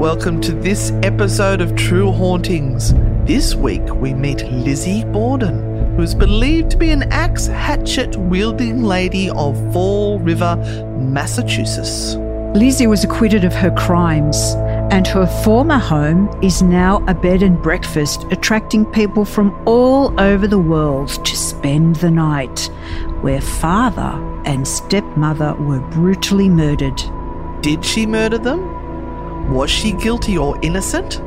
Welcome to this episode of True Hauntings. This week we meet Lizzie Borden, who is believed to be an axe hatchet wielding lady of Fall River, Massachusetts. Lizzie was acquitted of her crimes, and her former home is now a bed and breakfast, attracting people from all over the world to spend the night, where father and stepmother were brutally murdered. Did she murder them? Was she guilty or innocent?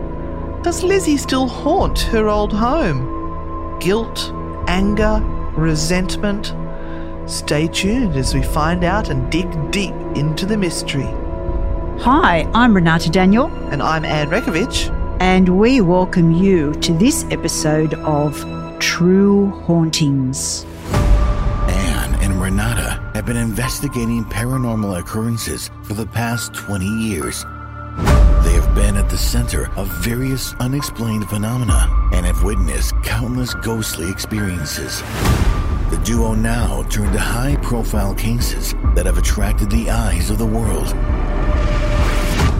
Does Lizzie still haunt her old home? Guilt, anger, resentment? Stay tuned as we find out and dig deep into the mystery. Hi, I'm Renata Daniel, And I'm Anne Rekovich. and we welcome you to this episode of True Hauntings. Anne and Renata have been investigating paranormal occurrences for the past 20 years. Been at the center of various unexplained phenomena and have witnessed countless ghostly experiences. The duo now turn to high profile cases that have attracted the eyes of the world.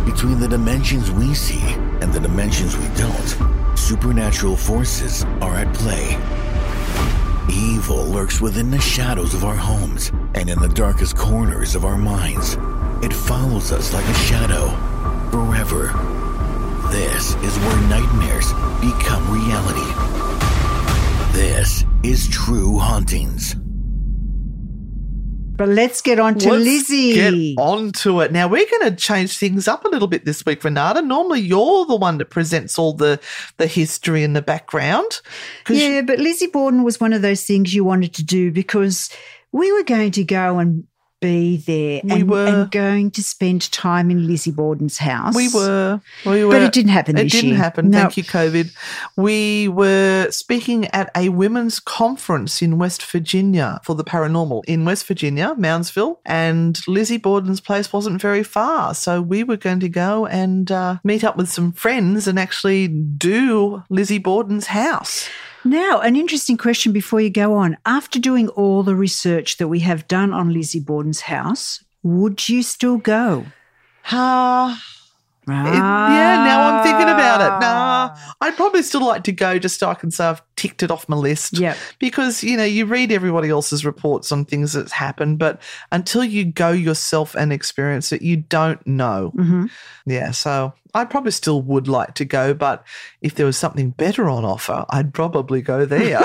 Between the dimensions we see and the dimensions we don't, supernatural forces are at play. Evil lurks within the shadows of our homes and in the darkest corners of our minds. It follows us like a shadow, forever. This is where nightmares become reality. This is True Hauntings. But let's get on to Let's Lizzie. Get on to it. Now we're going to change things up a little bit this week, Renata. Normally you're the one that presents all the the history and the background. Yeah, but Lizzie Borden was one of those things you wanted to do because we were going to go and be there We and, were. and going to spend time in Lizzie Borden's house. We were. We were. But it didn't happen It didn't year. happen. No. Thank you, COVID. We were speaking at a women's conference in West Virginia for the paranormal in West Virginia, Moundsville, and Lizzie Borden's place wasn't very far. So we were going to go and uh, meet up with some friends and actually do Lizzie Borden's house. Now, an interesting question before you go on. After doing all the research that we have done on Lizzie Borden's house, would you still go? Ah. It- yeah, now I'm thinking about it. Nah, I'd probably still like to go just so I can say I've ticked it off my list. Yep. Because, you know, you read everybody else's reports on things that's happened, but until you go yourself and experience it, you don't know. hmm Yeah, so I probably still would like to go, but if there was something better on offer, I'd probably go there.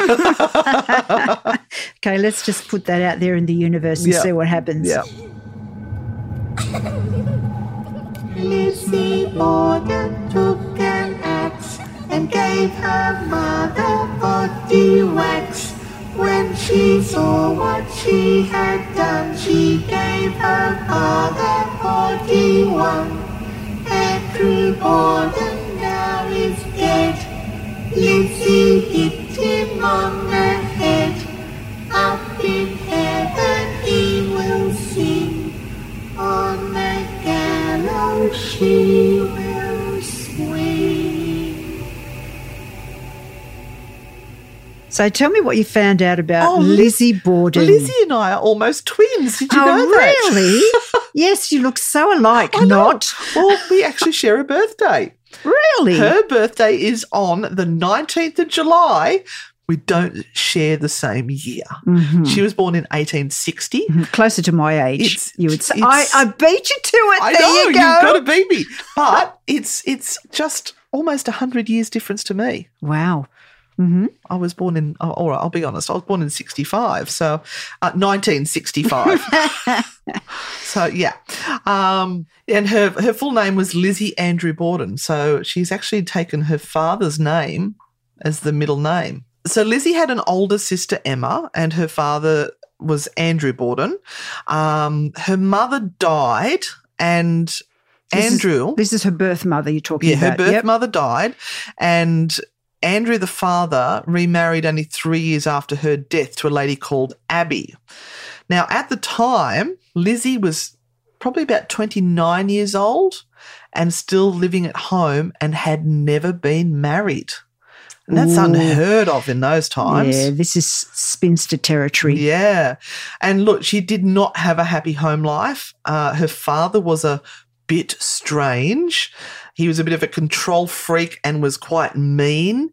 okay, let's just put that out there in the universe and Yeah. see what happens. yeah. Lizzie Borden took an axe and gave her mother body wax. When she saw what she had done, she gave her father body one. Andrew Borden now is dead. Lizzie hit him on the head. Up in heaven he will sing. On the gallows she will swing. So tell me what you found out about Oh, Lizzie Borden. Lizzie and I are almost twins. Did you oh, know that? really? yes, you look so alike. I know. Not Well, we actually share a birthday. really. Her birthday is on the 19th of July. We don't share the same year. Mhm. She was born in 1860. Closer to my age, It's- you would say. I, I beat you to it. I there know you you've got to beat me, but it's it's just almost hundred years difference to me. Wow. hmm I was born in. Oh, all right, I'll be honest. I was born in 65, so uh, 1965. so yeah, um, and her her full name was Lizzie Andrew Borden. So she's actually taken her father's name as the middle name. So Lizzie had an older sister Emma, and her father was Andrew Borden. Um, her mother died, and This is- Andrew. This is her birth mother you're talking about. Yeah, her birth Yep. mother died, and Andrew, the father, remarried only three years after her death to a lady called Abby. Now, at the time, Lizzie was probably about 29 years old and still living at home and had never been married. And that's Ooh. unheard of in those times. Yeah, this is spinster territory. Yeah. And look, she did not have a happy home life. Uh, her father was a bit strange. He was a bit of a control freak and was quite mean.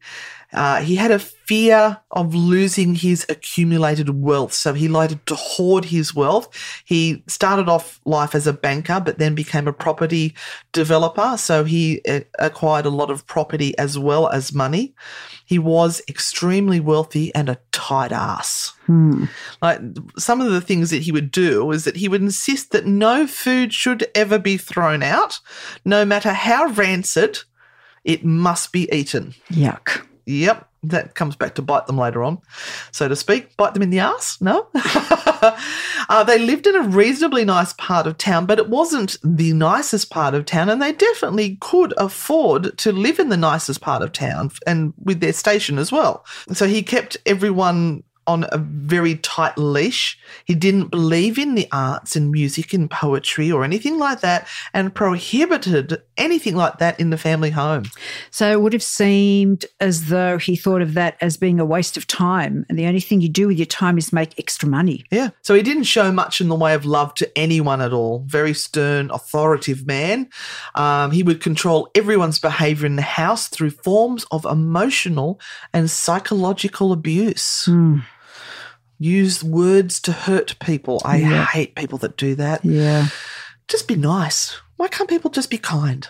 Uh, he had a fear of losing his accumulated wealth, so he liked to hoard his wealth. He started off life as a banker, but then became a property developer, so he uh, acquired a lot of property as well as money. He was extremely wealthy and a tight ass. Like some of the things that he would do is that he would insist that no food should ever be thrown out, no matter how rancid, it must be eaten. Yuck. Yep, that comes back to bite them later on, so to speak. Bite them in the ass? No. uh, they lived in a reasonably nice part of town, but it wasn't the nicest part of town, and they definitely could afford to live in the nicest part of town and with their station as well. So he kept everyone on a very tight leash. He didn't believe in the arts and music and poetry or anything like that and prohibited anything like that in the family home. So it would have seemed as though he thought of that as being a waste of time. And the only thing you do with your time is make extra money. Yeah. So he didn't show much in the way of love to anyone at all. Very stern, authoritative man. Um, he would control everyone's behavior in the house through forms of emotional and psychological abuse. Use words to hurt people. I Yeah. hate people that do that. Yeah. Just be nice. Why can't people just be kind?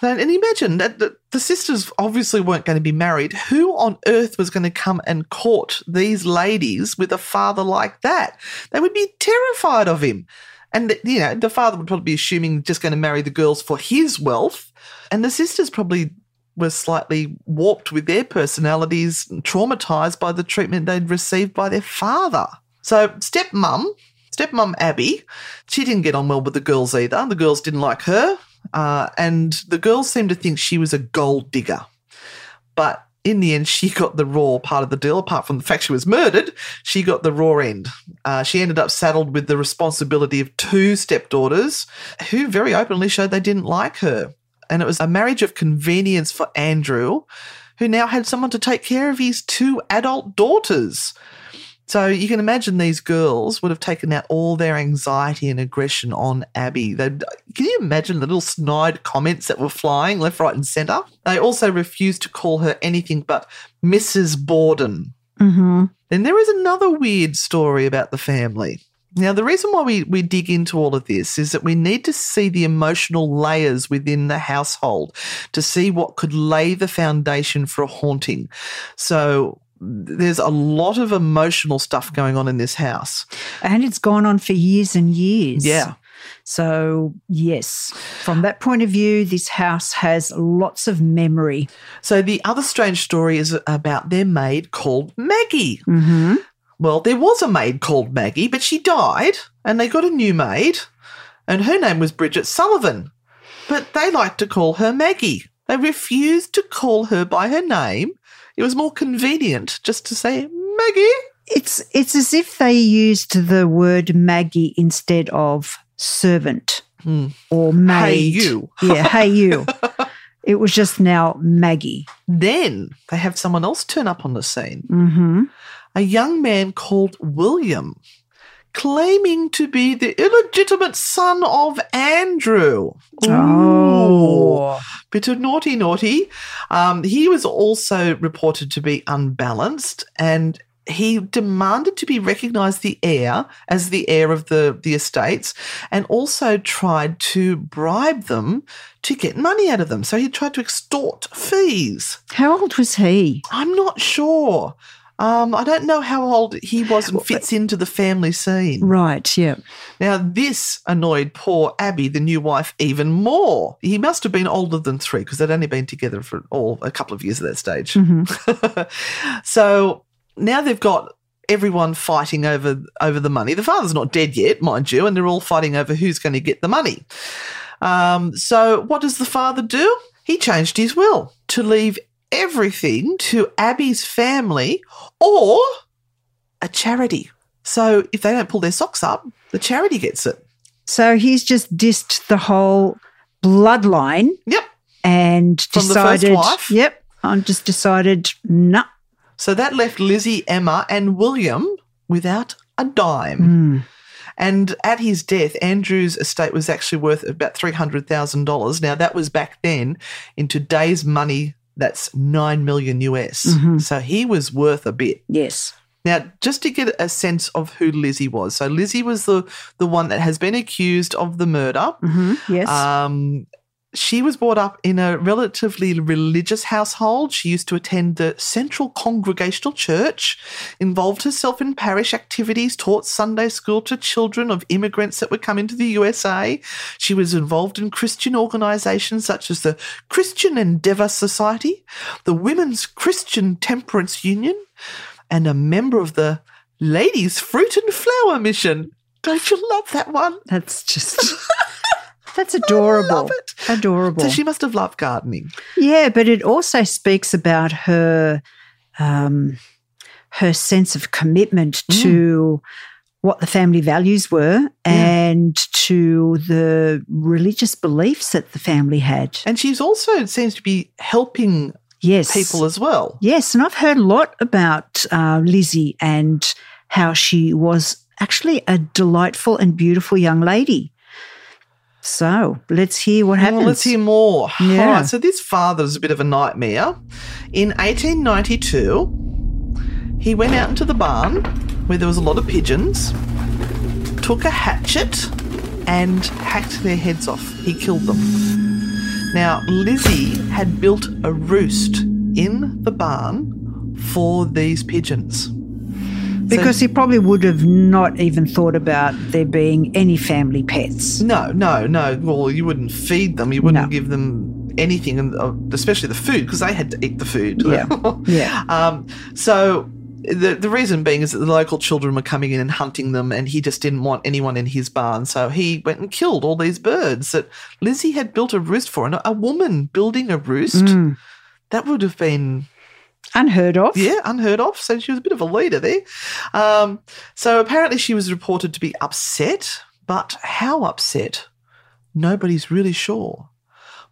And and imagine that the, the sisters obviously weren't going to be married. Who on earth was going to come and court these ladies with a father like that? They would be terrified of him. And, you know, the father would probably be assuming just going to marry the girls for his wealth. And the sisters probably were slightly warped with their personalities, traumatized by the treatment they'd received by their father. So, stepmom, stepmom Abby, she didn't get on well with the girls either. The girls didn't like her. Uh, and the girls seemed to think she was a gold digger. But in the end, she got the raw part of the deal. Apart from the fact she was murdered, she got the raw end. Uh, she ended up saddled with the responsibility of two stepdaughters who very openly showed they didn't like her. And it was a marriage of convenience for Andrew, who now had someone to take care of his two adult daughters. So you can imagine these girls would have taken out all their anxiety and aggression on Abby. They'd, can you imagine the little snide comments that were flying left, right, and centre? They also refused to call her anything but Mrs. Borden. Mm-hmm. Then there is another weird story about the family. Now, the reason why we, we dig into all of this is that we need to see the emotional layers within the household to see what could lay the foundation for a haunting. So, there's a lot of emotional stuff going on in this house. And it's gone on for years and years. Yeah. So, yes, from that point of view, this house has lots of memory. So, the other strange story is about their maid called Maggie. Mm-hmm. Well, there was a maid called Maggie, but she died, and they got a new maid, and her name was Bridget Sullivan. But they liked to call her Maggie. They refused to call her by her name. It was more convenient just to say Maggie. It's it's as if they used the word Maggie instead of servant Hmm. or maid. Hey, you. Yeah, hey you. It was just now Maggie. Then they have someone else turn up on the scene. Mm-hmm. A young man called William, claiming to be the illegitimate son of Andrew. Ooh. Oh. bit of naughty naughty. Um, he was also reported to be unbalanced and he demanded to be recognised the heir as the heir of the, the estates and also tried to bribe them to get money out of them. So he tried to extort fees. How old was he? I'm not sure. Um, I don't know how old he was and fits into the family scene. Right, yeah. Now, this annoyed poor Abby, the new wife, even more. He must have been older than three because they'd only been together for all a couple of years at that stage. so now they've got everyone fighting over over the money. The father's not dead yet, mind you, and they're all fighting over who's going to get the money. Um, so what does the father do? He changed his will to leave everything to Abby's family or a charity. So if they don't pull their socks up, the charity gets it. So he's just dissed the whole bloodline Yep. and From decided, wife? yep, I'm just decided, nah. So that left Lizzie, Emma, and William without a dime. Mm. And at his death, Andrew's estate was actually worth about $300,000. Now, that was back then in today's money, that's 9 million US. Mhm. So he was worth a bit. Yes. Now, just to get a sense of who Lizzie was. So Lizzie was the, the one that has been accused of the murder. hmm Yes. Um, she was brought up in a relatively religious household. She used to attend the Central Congregational Church, involved herself in parish activities, taught Sunday school to children of immigrants that were coming to the USA. She was involved in Christian organizations such as the Christian Endeavor Society, the Women's Christian Temperance Union, and a member of the Ladies Fruit and Flower Mission. Don't you love that one? that's just. That's adorable. love it. Adorable. So she must have loved gardening. Yeah, but it also speaks about her um, her sense of commitment Mm. to what the family values were and to the religious beliefs that the family had. And she's also seems to be helping Yes, people as well. Yes, and I've heard a lot about uh, Lizzie and how she was actually a delightful and beautiful young lady. So let's hear what happens. Well, let's hear more. Yeah. All right, so this father's a bit of a nightmare. In 1892, he went out into the barn where there was a lot of pigeons, took a hatchet, and hacked their heads off. He killed them. Now, Lizzie had built a roost in the barn for these pigeons. Because he probably would have not even thought about there being any family pets. No, no, no. Well, you wouldn't feed them. You wouldn't No. give them anything, and uh, especially the food, because they had to eat the food. Yeah. Yeah. um, so the the reason being is that the local children were coming in and hunting them, and he just didn't want anyone in his barn. So he went and killed all these birds that Lizzie had built a roost for. And a, a woman building a roost Mm. that would have been Unheard of. yeah, unheard of. So she was a bit of a leader there. Um, so apparently she was reported to be upset, but how upset? Nobody's really sure.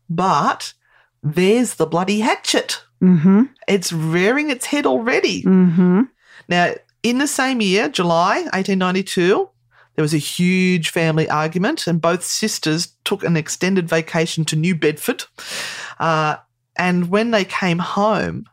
But there's the bloody hatchet. Mm-hmm. It's rearing its head already. Mm-hmm. Now, in the same year, July 1892, there was a huge family argument, and both sisters took an extended vacation to New Bedford. Uh, and when they came home,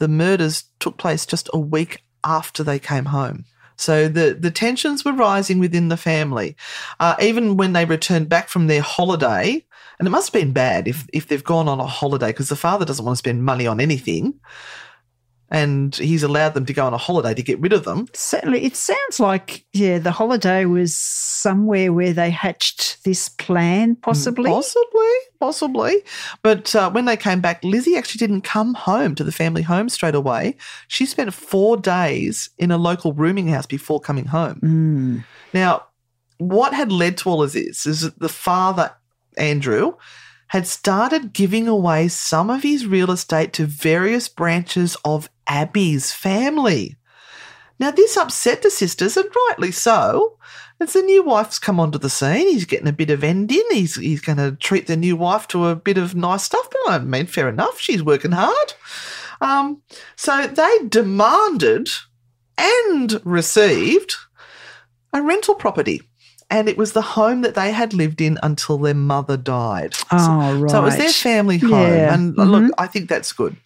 the murders took place just a week after they came home. So the, the tensions were rising within the family. Uh, even when they returned back from their holiday, and it must have been bad if, if they've gone on a holiday because the father doesn't want to spend money on anything and he's allowed them to go on a holiday to get rid of them. Certainly, it sounds like yeah, the holiday was somewhere where they hatched this plan, possibly. Possibly, possibly. But uh, when they came back, Lizzie actually didn't come home to the family home straight away. She spent four days in a local rooming house before coming home. Mm. Now, what had led to all of this is that the father, Andrew, had started giving away some of his real estate to various branches of Abby's family. Now, this upset the sisters, and rightly so. As the new wife's come onto the scene, he's getting a bit of end in. He's, he's going to treat the new wife to a bit of nice stuff. But I mean, fair enough. She's working hard. Um, so they demanded and received a rental property. And it was the home that they had lived in until their mother died. So- Oh, right. so it was their family home. Yeah. And uh, look, I think that's good.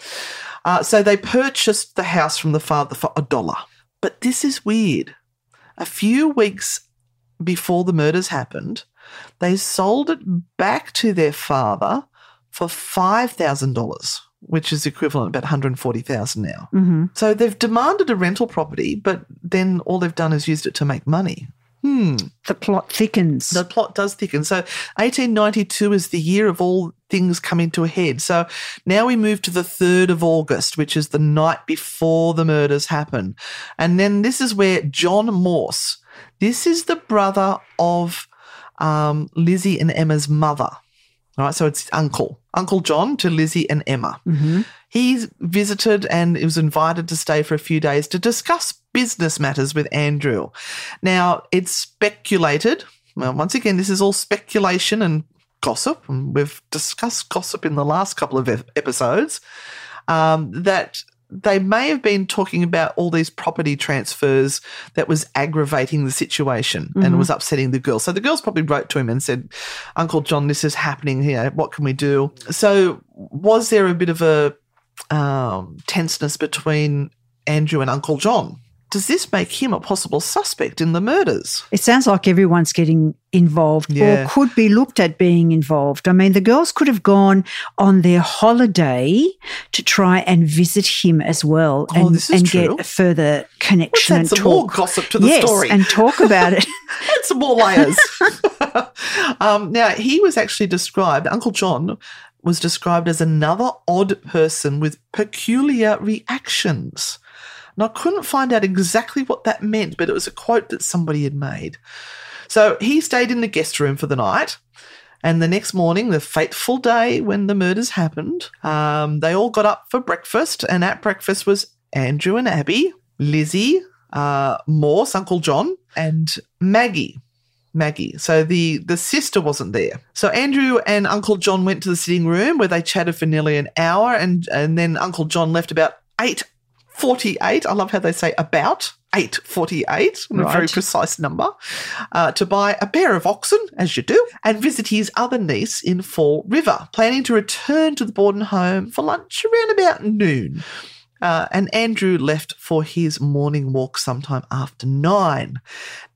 Uh, so they purchased the house from the father for a dollar. But this is weird. A few weeks before the murders happened, they sold it back to their father for $5,000, which is equivalent about 140000 now. hmm So they've demanded a rental property, but then all they've done is used it to make money. Hmm. The plot thickens. The plot does thicken. So 1892 is the year of all things coming to a head. So now we move to the 3rd of August, which is the night before the murders happen. And then this is where John Morse, this is the brother of um, Lizzie and Emma's mother. All right, so it's uncle, Uncle John to Lizzie and Emma. hmm He's visited and was invited to stay for a few days to discuss business matters with Andrew. Now, it's speculated, well, once again, this is all speculation and gossip, and we've discussed gossip in the last couple of episodes, um, that they may have been talking about all these property transfers that was aggravating the situation and was upsetting the girls. So the girls probably wrote to him and said, Uncle John, this is happening here. What can we do? So was there a bit of a um, tenseness between Andrew and Uncle John? Does this make him a possible suspect in the murders? It sounds like everyone's getting involved Yeah. or could be looked at being involved. I mean, the girls could have gone on their holiday to try and visit him as well Oh, and, and get a further connection and some talk. more gossip to the yes, story. and talk about it. Add some more layers. um, now, he was actually described, Uncle John was described as another odd person with peculiar reactions. And I couldn't find out exactly what that meant, but it was a quote that somebody had made. So he stayed in the guest room for the night. And the next morning, the fateful day when the murders happened, um, they all got up for breakfast. And at breakfast was Andrew and Abby, Lizzie, uh, Morse, Uncle John, and Maggie. Maggie. So the the sister wasn't there. So Andrew and Uncle John went to the sitting room where they chatted for nearly an hour, and and then Uncle John left about eight forty eight. I love how they say about eight forty eight, a very precise number, uh, to buy a pair of oxen, as you do, and visit his other niece in Fall River, planning to return to the Borden home for lunch around about noon. Uh, and Andrew left for his morning walk sometime after nine.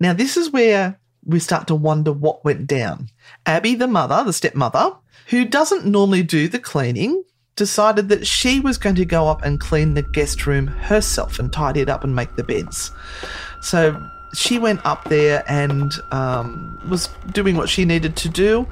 Now, this is where we start to wonder what went down. Abby, the mother, the stepmother, who doesn't normally do the cleaning, decided that she was going to go up and clean the guest room herself and tidy it up and make the beds. So she went up there and um, was doing what she needed to do.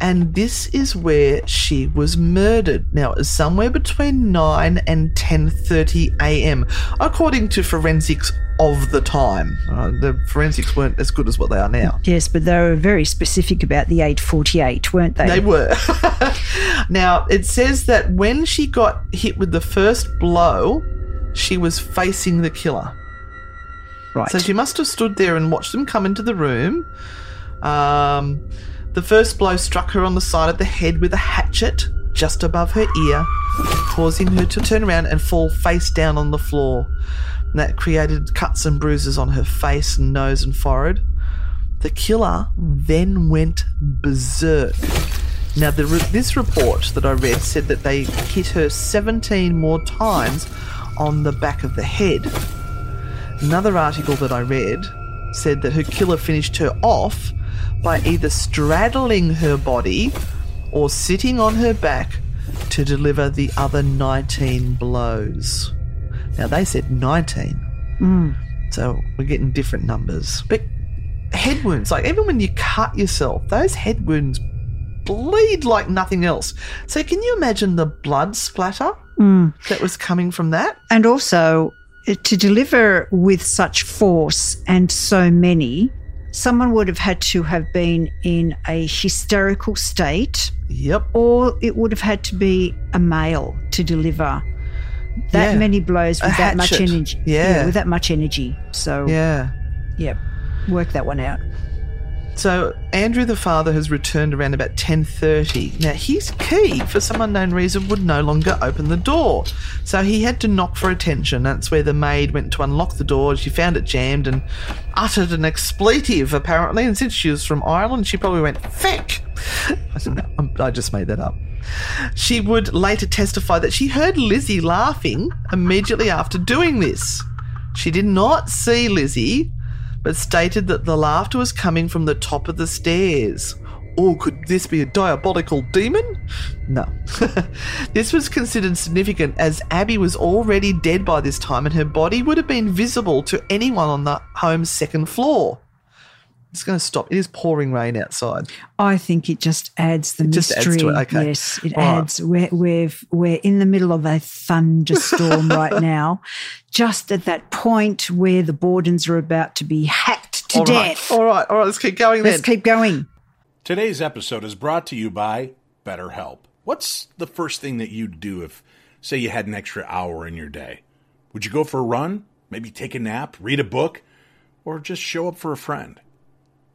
And this is where she was murdered. Now, it was somewhere between 9 and 10.30 a.m., according to forensics of the time. Uh, the forensics weren't as good as what they are now. yes, but they were very specific about the 848, weren't they? They were. now, it says that when she got hit with the first blow, she was facing the killer. Right. So she must have stood there and watched them come into the room. Um, the first blow struck her on the side of the head with a hatchet just above her ear, causing her to turn around and fall face down on the floor. And that created cuts and bruises on her face and nose and forehead. The killer then went berserk. Now, re- this report that I read said that they hit her 17 more times on the back of the head. Another article that I read said that her killer finished her off by either straddling her body or sitting on her back to deliver the other 19 blows. Now, they said 19. Hmm. So we're getting different numbers. But head wounds, like even when you cut yourself, those head wounds bleed like nothing else. So can you imagine the blood splatter hmm. that was coming from that? And also, to deliver with such force and so many, someone would have had to have been in a hysterical state, Yep. or it would have had to be a male to deliver that Yeah. many blows A with that much energy. Yeah. with that much energy. So, Yeah. yeah, work that one out. So Andrew the father has returned around about 10:30. Now his key for some unknown reason would no longer open the door. So he had to knock for attention. That's where the maid went to unlock the door. She found it jammed and uttered an expletive apparently and since she was from Ireland she probably went feck. I just made that up. She would later testify that she heard Lizzie laughing immediately after doing this. She did not see Lizzie, but stated that the laughter was coming from the top of the stairs. Or could this be a diabolical demon? No. this was considered significant as Abby was already dead by this time and her body would have been visible to anyone on the home's second floor. It's going to stop. It is pouring rain outside. I think it just adds the It just adds to it, okay. Yes, it All right. adds. We're, we've, we're in the middle of a thunderstorm right now, just at that point where the Bordens are about to be hacked to All right. death. All right. All right. Let's keep going Let's then. keep going. Today's episode is brought to you by BetterHelp. What's the first thing that you'd do if, say, you had an extra hour in your day? Would you go for a run? Maybe take a nap, read a book, or just show up for a friend?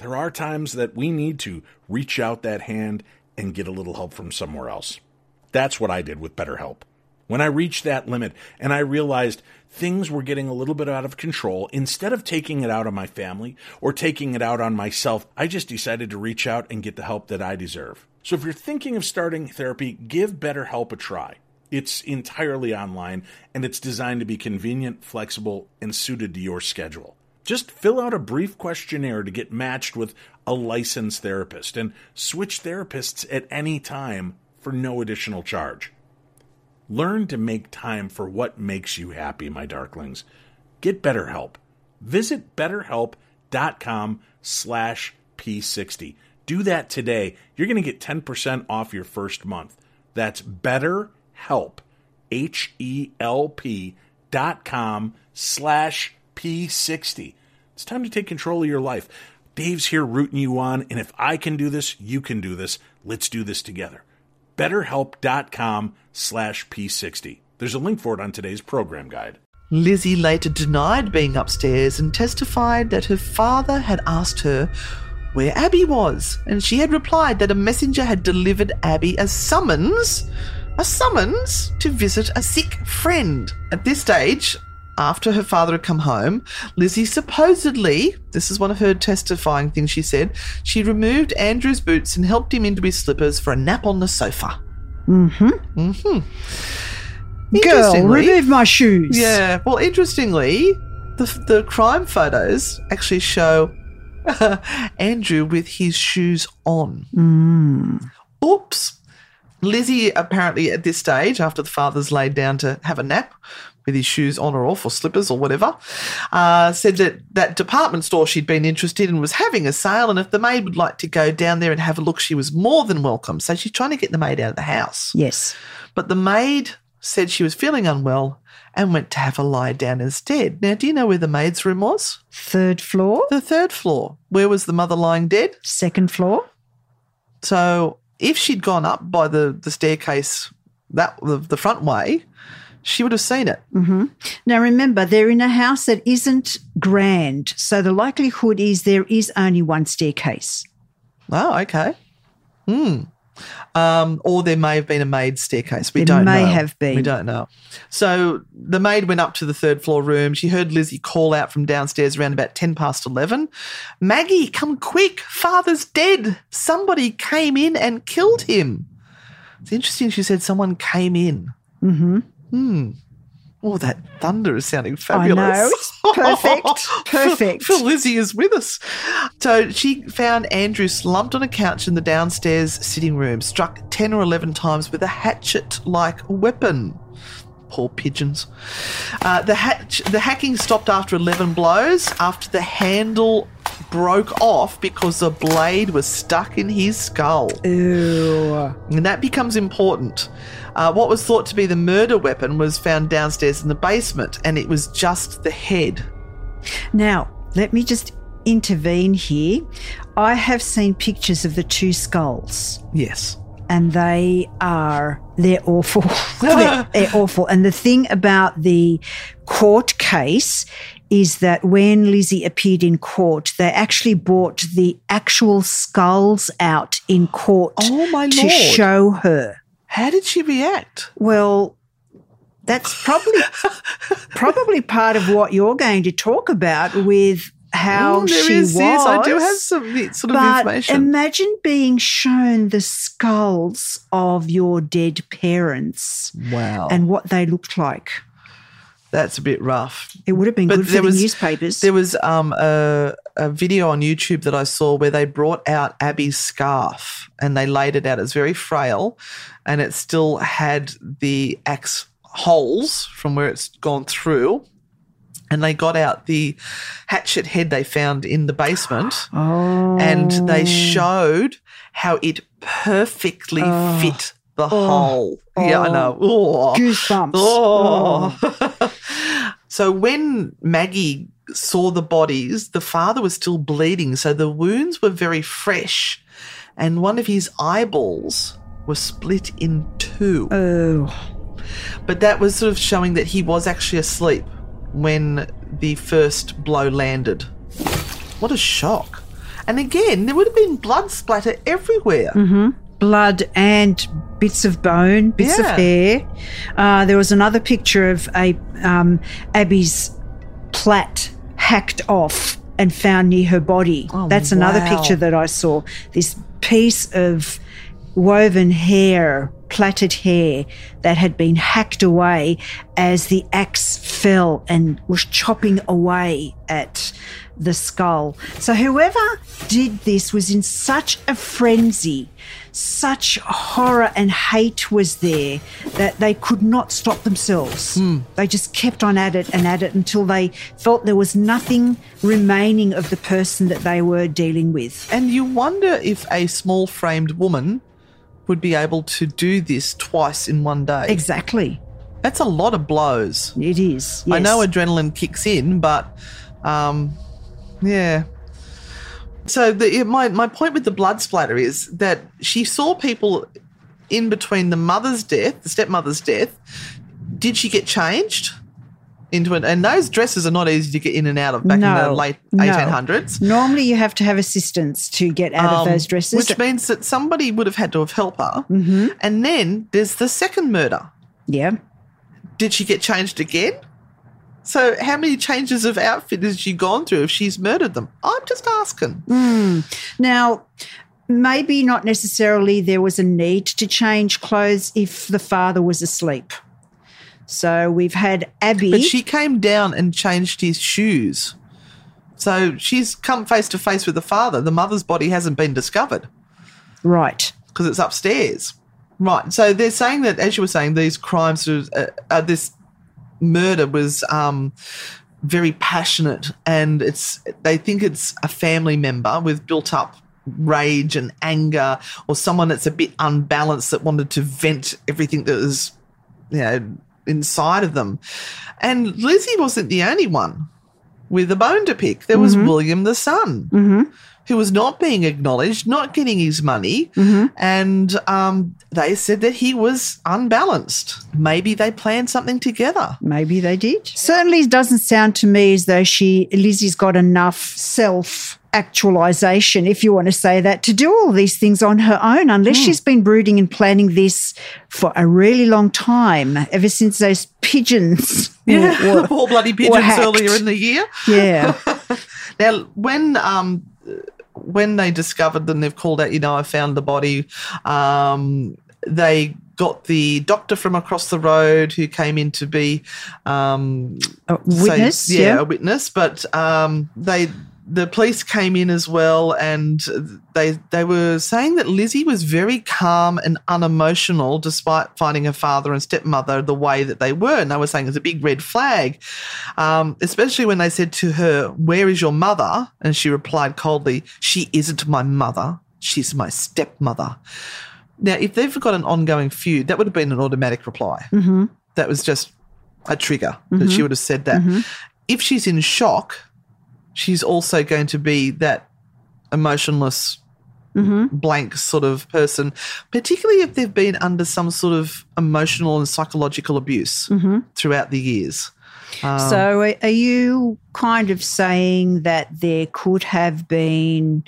there are times that we need to reach out that hand and get a little help from somewhere else. That's what I did with BetterHelp. When I reached that limit and I realized things were getting a little bit out of control, instead of taking it out on my family or taking it out on myself, I just decided to reach out and get the help that I deserve. So if you're thinking of starting therapy, give BetterHelp a try. It's entirely online and it's designed to be convenient, flexible, and suited to your schedule. Just fill out a brief questionnaire to get matched with a licensed therapist and switch therapists at any time for no additional charge. Learn to make time for what makes you happy, my darklings. Get BetterHelp. Visit betterhelp.com slash p60. Do that today. You're going to get 10% off your first month. That's betterhelp, H-E-L-P dot com slash p60. It's time to take control of your life. Dave's here rooting you on, and if I can do this, you can do this. Let's do this together betterhelp.com slash p60. There's a link for it on today's program guide. Lizzie later denied being upstairs and testified that her father had asked her where Abby was, and she had replied that a messenger had delivered Abby a summons, a summons to visit a sick friend. At this stage, after her father had come home, Lizzie supposedly, this is one of her testifying things she said, she removed Andrew's boots and helped him into his slippers for a nap on the sofa. Mm-hmm. Mm-hmm. Girl, remove my shoes. Yeah. Well, interestingly, the the crime photos actually show Andrew with his shoes on. Mm. Oops. Lizzie apparently at this stage, after the father's laid down to have a nap with his shoes on or off or slippers or whatever, uh, said that that department store she'd been interested in was having a sale, and if the maid would like to go down there and have a look, she was more than welcome. So she's trying to get the maid out of the house. Yes. But the maid said she was feeling unwell and went to have a lie down instead. Now, do you know where the maid's room was? Third floor, The third floor. Where was the mother lying dead? second floor. So if she'd gone up by the, the staircase that the, the front way, she would have seen it. hmm Now remember, they're in a house that isn't grand, so the likelihood is there is only one staircase. Oh, okay. Hmm. Um, or there may have been a maid staircase. We There don't may know. have been. We don't know. So the maid went up to the third floor room. She heard Lizzie call out from downstairs around about 10 past 11. Maggie, come quick. Father's dead. Somebody came in and killed him. It's interesting. She said someone came in. Mm-hmm. Hmm. Oh, that thunder is sounding fabulous. know. Perfect. Perfect. Phil Lizzie is with us. So she found Andrew slumped on a couch in the downstairs sitting room, struck 10 or 11 times with a hatchet like weapon. Poor pigeons. Uh, the, hatch, the hacking stopped after 11 blows, after the handle broke off because the blade was stuck in his skull. Ew. And that becomes important. Uh, what was thought to be the murder weapon was found downstairs in the basement, and it was just the head. Now, let me just intervene here. I have seen pictures of the two skulls. Yes. and they are they're awful they're, they're awful and the thing about the court case is that when Lizzie appeared in court, they actually brought the actual skulls out in court Oh, my to show her. How did she react? Well, that's probably probably part of what you're going to talk about with how Mm, she is, was. yes, I do have some sort of But information. imagine being shown the skulls of your dead parents wow. and what they looked like. That's a bit rough. It would have been But good for the was- newspapers. There was um, a, a video on YouTube that I saw where they brought out Abby's scarf and they laid it out. It's very frail and it still had the axe holes from where it's gone through. And they got out the hatchet head they found in the basement oh. and they oh. showed how it perfectly Oh. fit the hole. Yeah, I know. Oh. goosebumps. Oh. so when Maggie saw the bodies, the father was still bleeding, so the wounds were very fresh, and one of his eyeballs was split in two. Oh, But that was sort of showing that he was actually asleep when the first blow landed. What a shock. And again, there would have been blood splatter everywhere. blood and bits of bone, bits Yeah. of hair. Uh, there was another picture of a um, Abby's plait hacked off and found near her body. Oh, That's another wow. picture that I saw. This piece of woven hair, plaited hair that had been hacked away as the axe fell and was chopping away at the skull. So whoever did this was in such a frenzy, such horror and hate was there that they could not stop themselves. Hmm. They just kept on at it and at it until they felt there was nothing remaining of the person that they were dealing with. And you wonder if a small framed woman would be able to do this twice in one day. Exactly. That's a lot of blows. It is. I know adrenaline kicks in, but um, yeah. So the, my my point with the blood splatter is that she saw people in between the mother's death, the stepmother's death. Did she get changed into it? And those dresses are not easy to get in and out of back in the No, late no. eighteen hundreds. Normally, you have to have assistance to get out of those dresses. Um, Which means that somebody would have had to have helped her. Mm-hmm. And then there's the second murder. yeah. Did she get changed again? So, how many changes of outfit has she gone through if she's murdered them? I'm just asking. Now, maybe not necessarily there was a need to change clothes if the father was asleep. So we've had Abby. But she came down and changed his shoes. So, she's come face to face with the father. The mother's body hasn't been discovered right. because it's upstairs. Right. So, they're saying that, as you were saying, these crimes, uh, uh, this murder was um, very passionate and it's they think it's a family member with built up rage and anger or someone that's a bit unbalanced that wanted to vent everything that was you know inside of them. And lizzie wasn't the only one with a bone to pick. There was mm-hmm. william the son mm-hmm. Who was not being acknowledged not getting his money and um, they said that he was unbalanced maybe they planned something together Maybe they did. Certainly doesn't sound to me as though she Lizzie's got enough self actualization, if you want to say that, to do all these things on her own, unless she's been brooding and planning this for a really long time, ever since those pigeons. Yeah, were- the poor bloody pigeons earlier in the year. Yeah. Now, when um, when they discovered them, they've called out. You know, I found the body. Um, they got the doctor from across the road who came in to be um, A say- witness. yeah, yeah. a witness. But um, they the police came in as well, and they they were saying that Lizzie was very calm and unemotional, despite finding her father and stepmother the way that they were. And they were saying it's a big red flag, um, especially when they said to her, "Where is your mother?" And she replied coldly, "She isn't my mother. She's my stepmother." Now, if they've got an ongoing feud, that would have been an automatic reply. Mm-hmm. That was just a trigger that she would have said that. If she's in shock, she's also going to be that emotionless, mm-hmm. blank sort of person, particularly if they've been under some sort of emotional and psychological abuse mm-hmm. throughout the years. Um, so, are- are you kind of saying that there could have been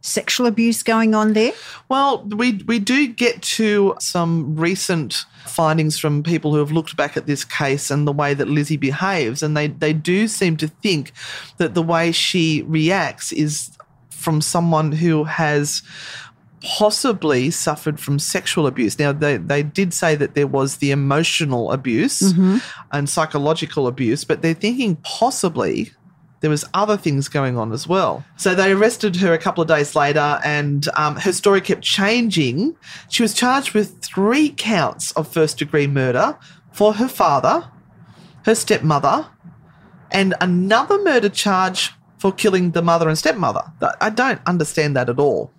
sexual abuse going on there? Well, we we do get to some recent findings from people who have looked back at this case and the way that Lizzie behaves, and they they do seem to think that the way she reacts is from someone who has possibly suffered from sexual abuse. Now, they, they did say that there was the emotional abuse mm-hmm. and psychological abuse, but they're thinking possibly there was other things going on as well. So they arrested her a couple of days later, and um, her story kept changing. She was charged with three counts of first degree murder for her father, her stepmother, and another murder charge for killing the mother and stepmother. I don't understand that at all.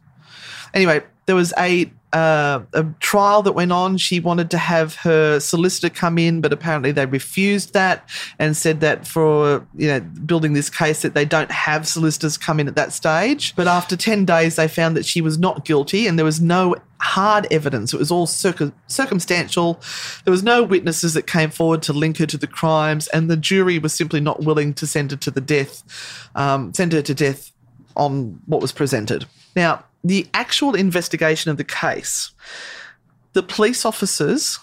Anyway, there was a uh, a trial that went on. She wanted to have her solicitor come in, but apparently they refused that and said that for you know building this case that they don't have solicitors come in at that stage. But after ten days, they found that she was not guilty, and there was no hard evidence. It was all circum- circumstantial. There was no witnesses that came forward to link her to the crimes, and the jury was simply not willing to send her to the death, um, send her to death on what was presented. Now, the actual investigation of the case, the police officers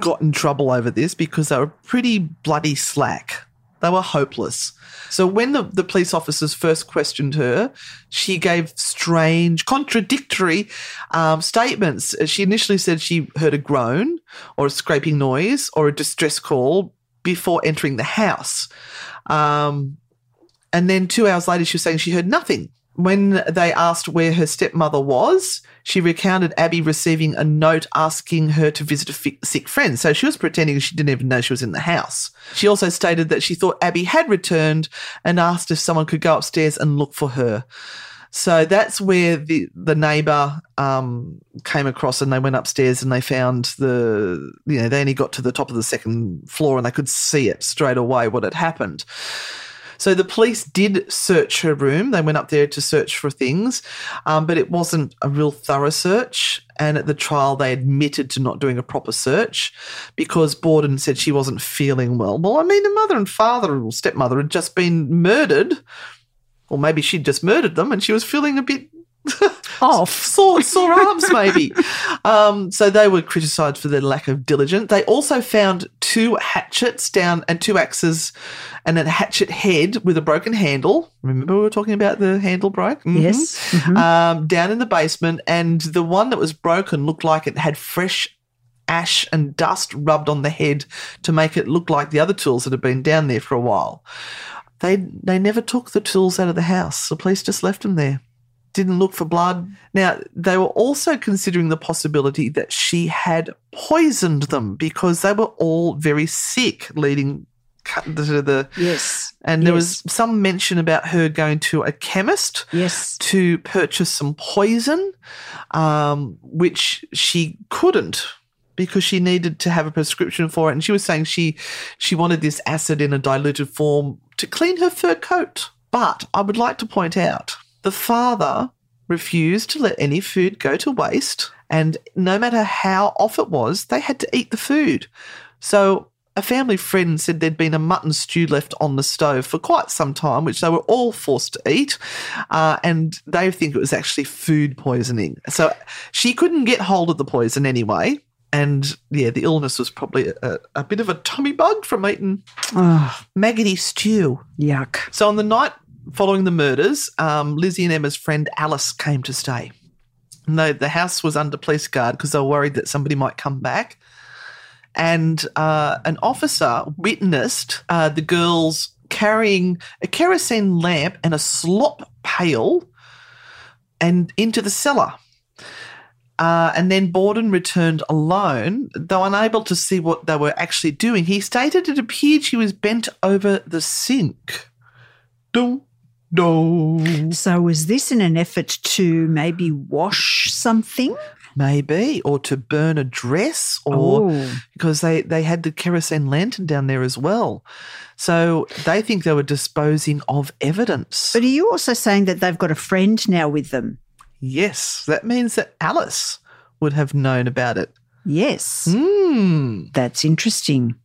got in trouble over this because they were pretty bloody slack. They were hopeless. So when the, the police officers first questioned her, she gave strange, contradictory um, statements. She initially said she heard a groan or a scraping noise or a distress call before entering the house. Um, and then two hours later, she was saying she heard nothing. When they asked where her stepmother was, she recounted Abby receiving a note asking her to visit a fi- sick friend. So she was pretending she didn't even know she was in the house. She also stated that she thought Abby had returned and asked if someone could go upstairs and look for her. So that's where the the neighbour um, came across, and they went upstairs and they found the you know they only got to the top of the second floor and they could see it straight away what had happened. So the police did search her room. They went up there to search for things, um, but it wasn't a real thorough search. And at the trial, they admitted to not doing a proper search because Borden said she wasn't feeling well. Well, I mean, the mother and father or stepmother had just been murdered, or maybe she'd just murdered them and she was feeling a bit off, sore, sore arms, maybe. Um, so they were criticised for their lack of diligence. They also found two hatchets down and two axes and a hatchet head with a broken handle. Remember we were talking about the handle broke? Mhm. Yes. Mhm. Um, down in the basement, and the one that was broken looked like it had fresh ash and dust rubbed on the head to make it look like the other tools that had been down there for a while. They they never took the tools out of the house. The police just left them there. Didn't look for blood. Now they were also considering the possibility that she had poisoned them because they were all very sick, leading to the Yes. and there Yes. was some mention about her going to a chemist Yes. to purchase some poison, um, which she couldn't because she needed to have a prescription for it. And she was saying she she wanted this acid in a diluted form to clean her fur coat. But I would like to point out the father refused to let any food go to waste. And no matter how off it was, they had to eat the food. So a family friend said there'd been a mutton stew left on the stove for quite some time, which they were all forced to eat. Uh, and they think it was actually food poisoning. So she couldn't get hold of the poison anyway. And yeah, the illness was probably a, a bit of a tummy bug from eating Oh, maggoty stew. yuck. So on the night following the murders, um, Lizzie and Emma's friend Alice came to stay. The house was under police guard because they were worried that somebody might come back. And uh, an officer witnessed uh, the girls carrying a kerosene lamp and a slop pail and into the cellar. Uh, and then Borden returned alone, though unable to see what they were actually doing. He stated it appeared she was bent over the sink. Dum, dum. So was this in an effort to maybe wash something? Maybe, or to burn a dress, or Oh. because they, they had the kerosene lantern down there as well. So they think they were disposing of evidence. But are you also saying that they've got a friend now with them? yes, that means that Alice would have known about it. Yes. Hmm. That's interesting.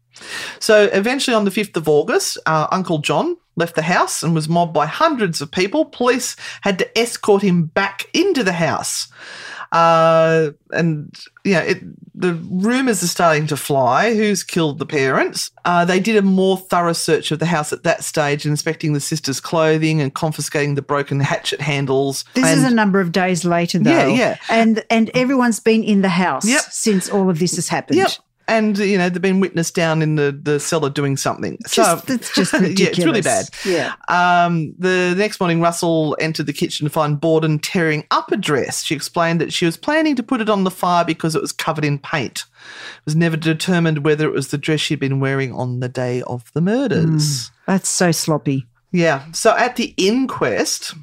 So eventually, on the 5th of August, uh, Uncle John left the house and was mobbed by hundreds of people. Police had to escort him back into the house. Uh, and, you know, it, the rumours are starting to fly. Who's killed the parents? Uh, they did a more thorough search of the house at that stage, inspecting the sisters' clothing and confiscating the broken hatchet handles. This and is a number of days later, though. Yeah, yeah. And and everyone's been in the house Yep. since all of this has happened. Yep. And, you know, they've been witnessed down in the, the cellar doing something. Just, it's just ridiculous. yeah, it's really bad. Yeah. Um, the next morning, Russell entered the kitchen to find Borden tearing up a dress. She explained that she was planning to put it on the fire because it was covered in paint. It was never determined whether it was the dress she'd been wearing on the day of the murders. That's so sloppy. Yeah. So at the inquest,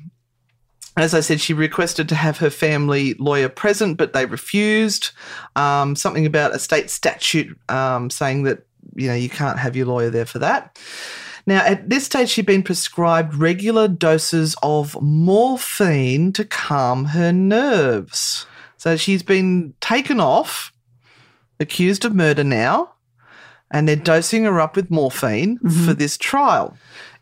As I said, she requested to have her family lawyer present, but they refused. Um, something about a state statute um, saying that you know you can't have your lawyer there for that. Now, at this stage, she'd been prescribed regular doses of morphine to calm her nerves. So she's been taken off, accused of murder now, and they're dosing her up with morphine for this trial.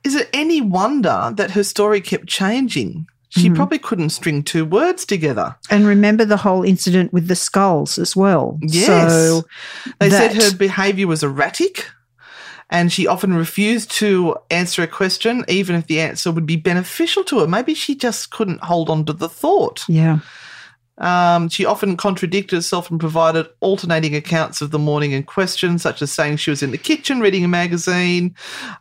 Is it any wonder that her story kept changing? She mm-hmm. probably couldn't string two words together. And remember the whole incident with the skulls as well. Yes. So They said her behavior was erratic and she often refused to answer a question, even if the answer would be beneficial to her. Maybe she just couldn't hold on to the thought. yeah. Um, she often contradicted herself and provided alternating accounts of the morning in question, such as saying she was in the kitchen reading a magazine,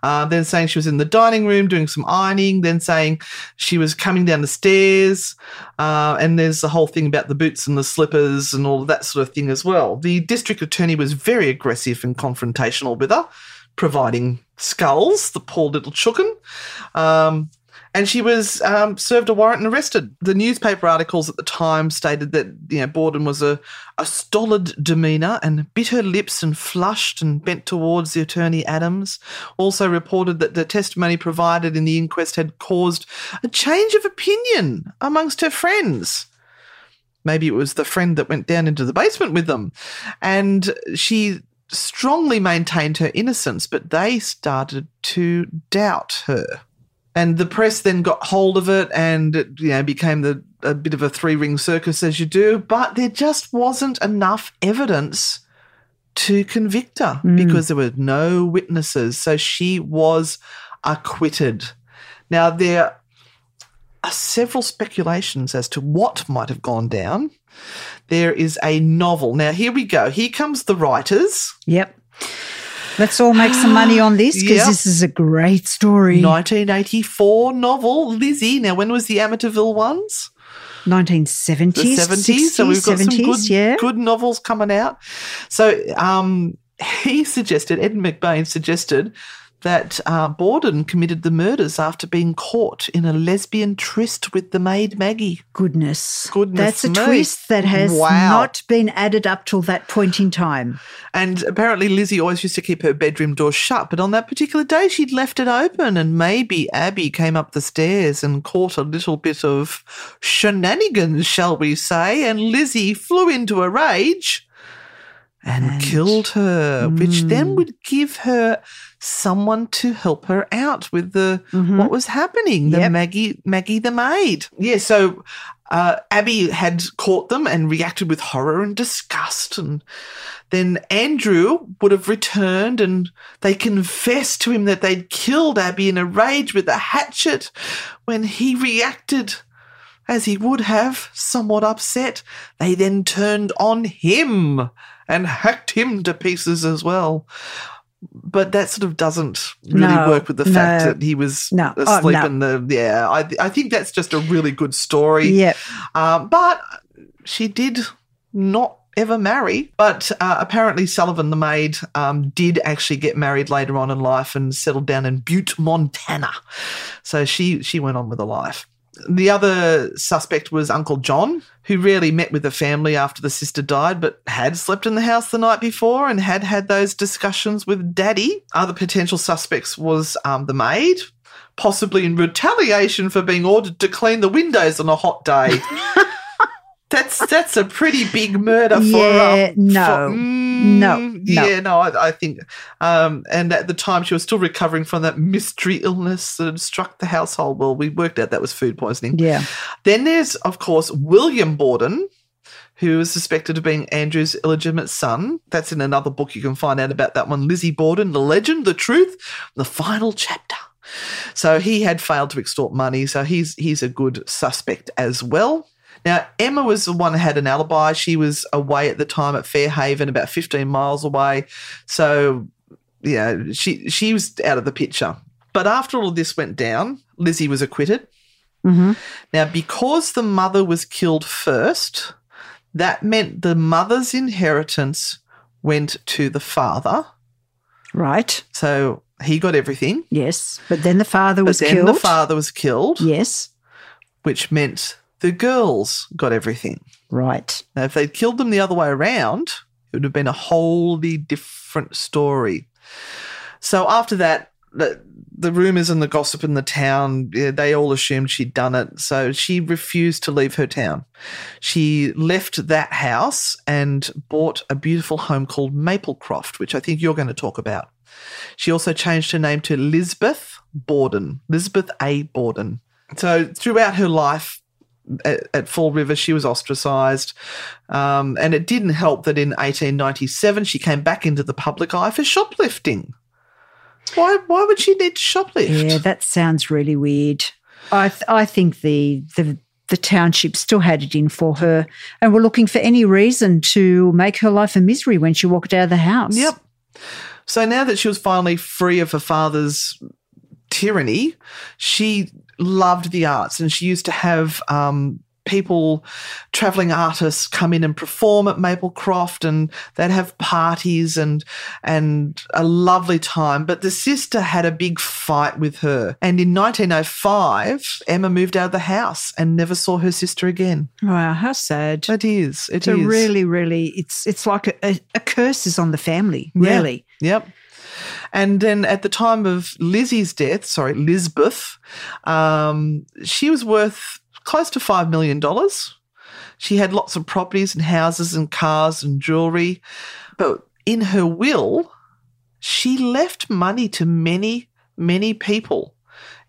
uh, then saying she was in the dining room doing some ironing, then saying she was coming down the stairs. Uh, and there's the whole thing about the boots and the slippers and all of that sort of thing as well. The district attorney was very aggressive and confrontational with her, providing skulls, the poor little chooken. Um, and she was um, served a warrant and arrested. The newspaper articles at the time stated that you know Borden was a, a stolid demeanour and bit her lips and flushed and bent towards the attorney Adams. Also reported that the testimony provided in the inquest had caused a change of opinion amongst her friends. Maybe it was the friend that went down into the basement with them, and she strongly maintained her innocence, but they started to doubt her and the press then got hold of it and it you know became the a bit of a three ring circus as you do. But there just wasn't enough evidence to convict her hmm. because there were no witnesses. So she was acquitted. Now there are several speculations as to what might have gone down. There is a novel. Now here we go. Here comes the writers. Yep. Let's all make some money on this because Yep. this is a great story. 1984 novel Lizzie. Now, when was the Amityville ones? 1970s, The 70s. so we've got 70s, some good, yeah. good novels coming out. So um, he suggested, Ed McBain suggested that uh, Borden committed the murders after being caught in a lesbian tryst with the maid Maggie. Goodness. Goodness That's a twist that has Wow. not been added up till that point in time. And apparently, Lizzie always used to keep her bedroom door shut, but on that particular day, she'd left it open, and maybe Abby came up the stairs and caught a little bit of shenanigans, shall we say, and Lizzie flew into a rage and, And- killed her, which Hmm. then would give her someone to help her out with the what was happening. The Mm-hmm. Yep. Maggie, Maggie the maid. Yeah, so uh, Abby had caught them and reacted with horror and disgust. And then Andrew would have returned and they confessed to him that they'd killed Abby in a rage with a hatchet when he reacted as he would have, somewhat upset. They then turned on him and hacked him to pieces as well. But that sort of doesn't really No, work with the fact no, that he was no, oh, asleep no. in the. Yeah, I, I think that's just a really good story. Yep. Um, but she did not ever marry. But uh, apparently, Sullivan, the maid, um, did actually get married later on in life and settled down in Butte, Montana. So she she went on with her life. The other suspect was Uncle John, who rarely met with the family after the sister died, but had slept in the house the night before and had had those discussions with Daddy. Other potential suspects was um, the maid, possibly in retaliation for being ordered to clean the windows on a hot day. that's that's a pretty big murder for Yeah, her. no. for- No, Mm, no. yeah, no, I, I think, um, and at the time she was still recovering from that mystery illness that had struck the household. Well, we worked out that was food poisoning. Yeah. Then there's, of course, William Borden, who is suspected of being Andrew's illegitimate son. That's in another book. You can find out about that one. Lizzie Borden, The Legend, The Truth, the final chapter. So he had failed to extort money, so he's he's a good suspect as well. Now, Emma was the one who had an alibi. She was away at the time at Fairhaven, about 15 miles away. So, yeah, she she was out of the picture. But after all of this went down, Lizzie was acquitted. hmm Now, because the mother was killed first, that meant the mother's inheritance went to the father. Right. So he got everything. Yes. But then the father But was then killed. the father was killed. Yes. which meant the girls got everything. Right. Now, if they'd killed them the other way around, it would have been a wholly different story. So after that, the, the rumors and the gossip in the town, they all assumed she'd done it. So she refused to leave her town. She left that house and bought a beautiful home called Maplecroft, which I think you're going to talk about. She also changed her name to Lizbeth Borden, Lizbeth A. Borden. So throughout her life, at, at Fall River, she was ostracised. Um, and it didn't help that in 1897 she came back into the public eye for shoplifting. Why, why would she need to shoplift? Yeah, that sounds really weird. I th- I think the the the township still had it in for her and were looking for any reason to make her life a misery when she walked out of the house. Yep. So now that she was finally free of her father's tyranny, she loved the arts and she used to have um, people, traveling artists, come in and perform at Maplecroft and they'd have parties and and a lovely time. But the sister had a big fight with her. And in 1905, Emma moved out of the house and never saw her sister again. Wow, how sad. It is. It It's a is. really, really, it's it's like a, a, curse is on the family, Yeah. really. Yep. And then at the time of Lizzie's death, sorry, Lizbeth, um, she was worth close to $5 million. She had lots of properties and houses and cars and jewelry. But in her will, she left money to many, many people,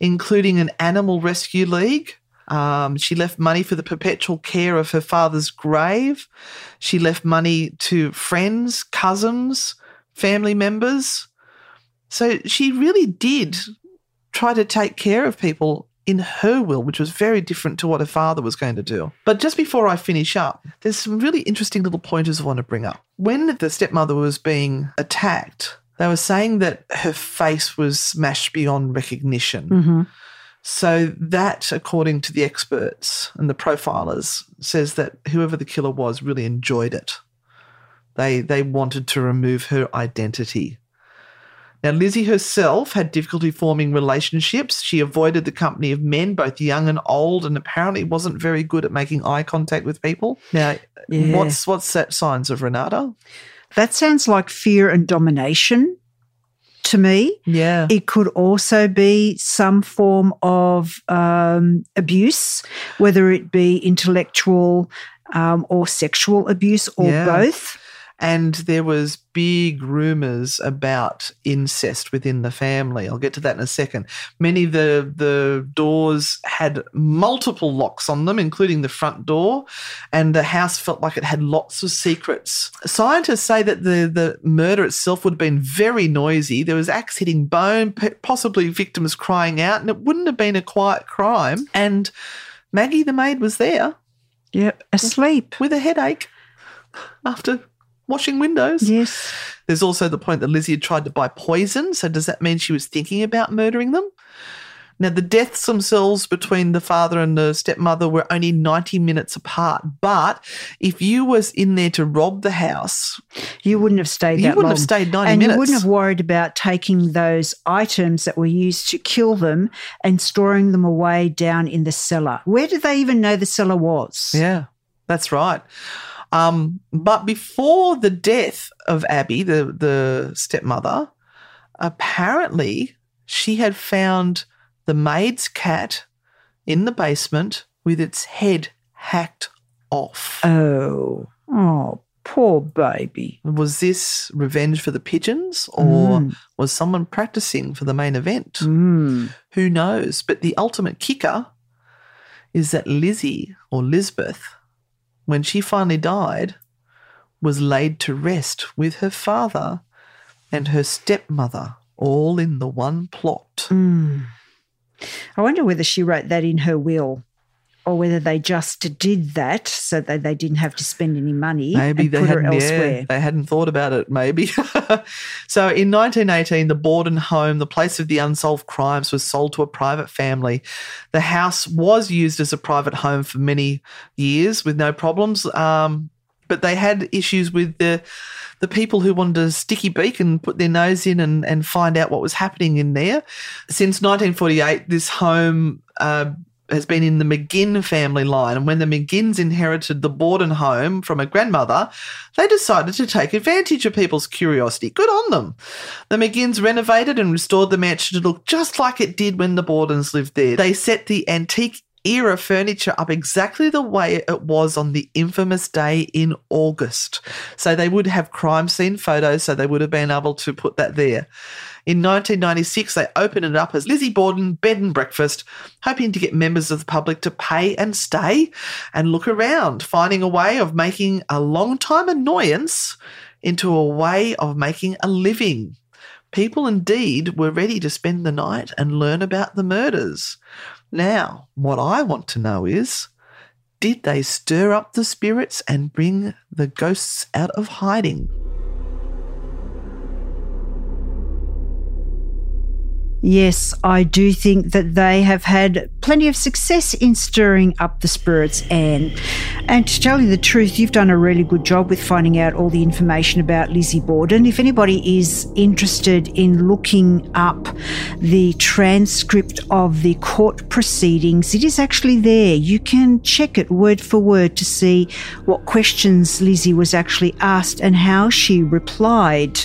including an animal rescue league. Um, she left money for the perpetual care of her father's grave. She left money to friends, cousins, family members. So she really did try to take care of people in her will, which was very different to what her father was going to do. But just before I finish up, there's some really interesting little pointers I want to bring up. When the stepmother was being attacked, they were saying that her face was smashed beyond recognition. hmm So that, according to the experts and the profilers, says that whoever the killer was really enjoyed it. They they wanted to remove her identity. Now, Lizzie herself had difficulty forming relationships. She avoided the company of men, both young and old, and apparently wasn't very good at making eye contact with people. Now, Yeah. what's what's that signs of Renata? That sounds like fear and domination to me. Yeah, It could also be some form of um, abuse, whether it be intellectual um, or sexual abuse or Yeah. both. And there was big rumors about incest within the family. I'll get to that in a second. Many of the the doors had multiple locks on them, including the front door, and the house felt like it had lots of secrets. Scientists say that the the murder itself would have been very noisy. There was axe hitting bone, possibly victims crying out, and it wouldn't have been a quiet crime. And Maggie the maid was there Yep, asleep. with a headache after washing windows. Yes. There's also the point that Lizzie had tried to buy poison. So does that mean she was thinking about murdering them? Now, the deaths themselves between the father and the stepmother were only 90 minutes apart. But if you was in there to rob the house, You wouldn't have stayed You that wouldn't long. have stayed 90 and minutes. you wouldn't have worried about taking those items that were used to kill them and storing them away down in the cellar. Where did they even know the cellar was? yeah, that's right. Um, but before the death of Abby, the, the stepmother, apparently she had found the maid's cat in the basement with its head hacked off. Oh, oh, poor baby. Was this revenge for the pigeons or Mm. was someone practicing for the main event? Mm. Who knows? But the ultimate kicker is that Lizzie or Lizbeth, when she finally died, was laid to rest with her father and her stepmother, all in the one plot. Mm. I wonder whether she wrote that in her will or whether they just did that so that they didn't have to spend any money Maybe they hadn't, yeah, elsewhere. they hadn't thought about it, maybe. so in 1918, the Borden home, the place of the unsolved crimes, was sold to a private family. The house was used as a private home for many years with no problems. Um, but they had issues with the the people who wanted to sticky beak and put their nose in and, and find out what was happening in there. Since 1948, this home uh, has been in the McGinn family line. And when the McGinns inherited the Borden home from a grandmother, they decided to take advantage of people's curiosity. Good on them. The McGinns renovated and restored the mansion to look just like it did when the Bordens lived there. They set the antique era furniture up exactly the way it was on the infamous day in August. So they would have crime scene photos, so they would have been able to put that there. In 1996, they opened it up as Lizzie Borden Bed and Breakfast, hoping to get members of the public to pay and stay and look around, finding a way of making a long time annoyance into a way of making a living. People indeed were ready to spend the night and learn about the murders. Now, what I want to know is did they stir up the spirits and bring the ghosts out of hiding? Yes, I do think that they have had plenty of success in stirring up the spirits, Anne. And to tell you the truth, you've done a really good job with finding out all the information about Lizzie Borden. If anybody is interested in looking up the transcript of the court proceedings, it is actually there. You can check it word for word to see what questions Lizzie was actually asked and how she replied.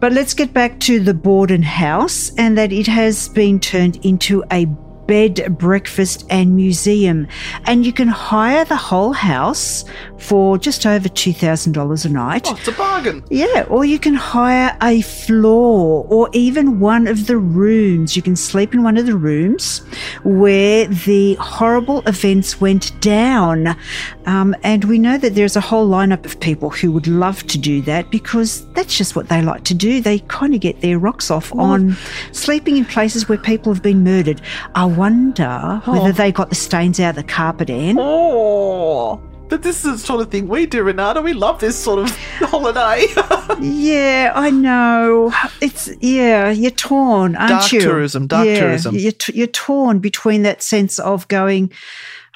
But let's get back to the Borden house and that it has been turned into a bed, breakfast, and museum. And you can hire the whole house for just over $2,000 a night. Oh, it's a bargain. Yeah, or you can hire a floor or even one of the rooms. You can sleep in one of the rooms where the horrible events went down. Um, and we know that there's a whole lineup of people who would love to do that because that's just what they like to do. They kind of get their rocks off on sleeping in places where people have been murdered. I wonder whether they got the stains out of the carpet, Anne. Oh. But this is the sort of thing we do, Renata. We love this sort of holiday. Yeah, I know. It's yeah, you're torn, aren't Dark you? Dark tourism, dark Yeah, tourism. You're, t- you're torn between that sense of going,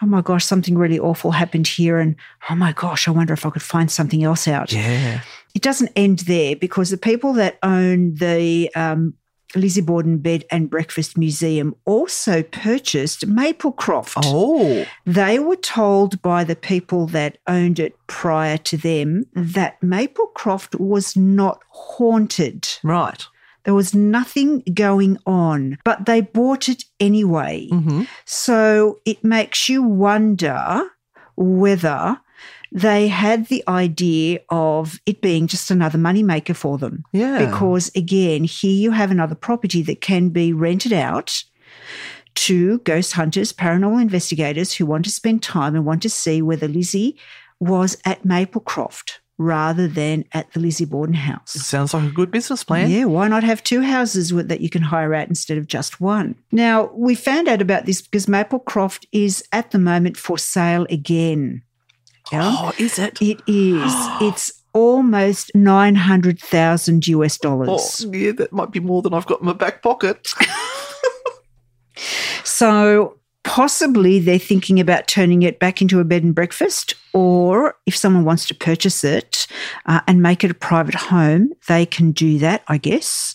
oh my gosh, something really awful happened here, and oh my gosh, I wonder if I could find something else out. yeah. It doesn't end there because the people that own the um, Lizzie Borden Bed and Breakfast Museum also purchased Maplecroft. Oh. They were told by the people that owned it prior to them that Maplecroft was not haunted. Right. There was nothing going on, but they bought it anyway. Mm-hmm. So it makes you wonder whether they had the idea of it being just another moneymaker for them. Yeah. Because again, here you have another property that can be rented out to ghost hunters, paranormal investigators who want to spend time and want to see whether Lizzie was at Maplecroft rather than at the Lizzie Borden house. Sounds like a good business plan. Yeah, why not have two houses with, that you can hire out instead of just one? Now, we found out about this because Maplecroft is at the moment for sale again. Yeah. Oh, is it? It is. it's almost 900,000 US dollars. Oh, yeah, that might be more than I've got in my back pocket. So possibly they're thinking about turning it back into a bed and breakfast, or if someone wants to purchase it uh, and make it a private home, they can do that, I guess.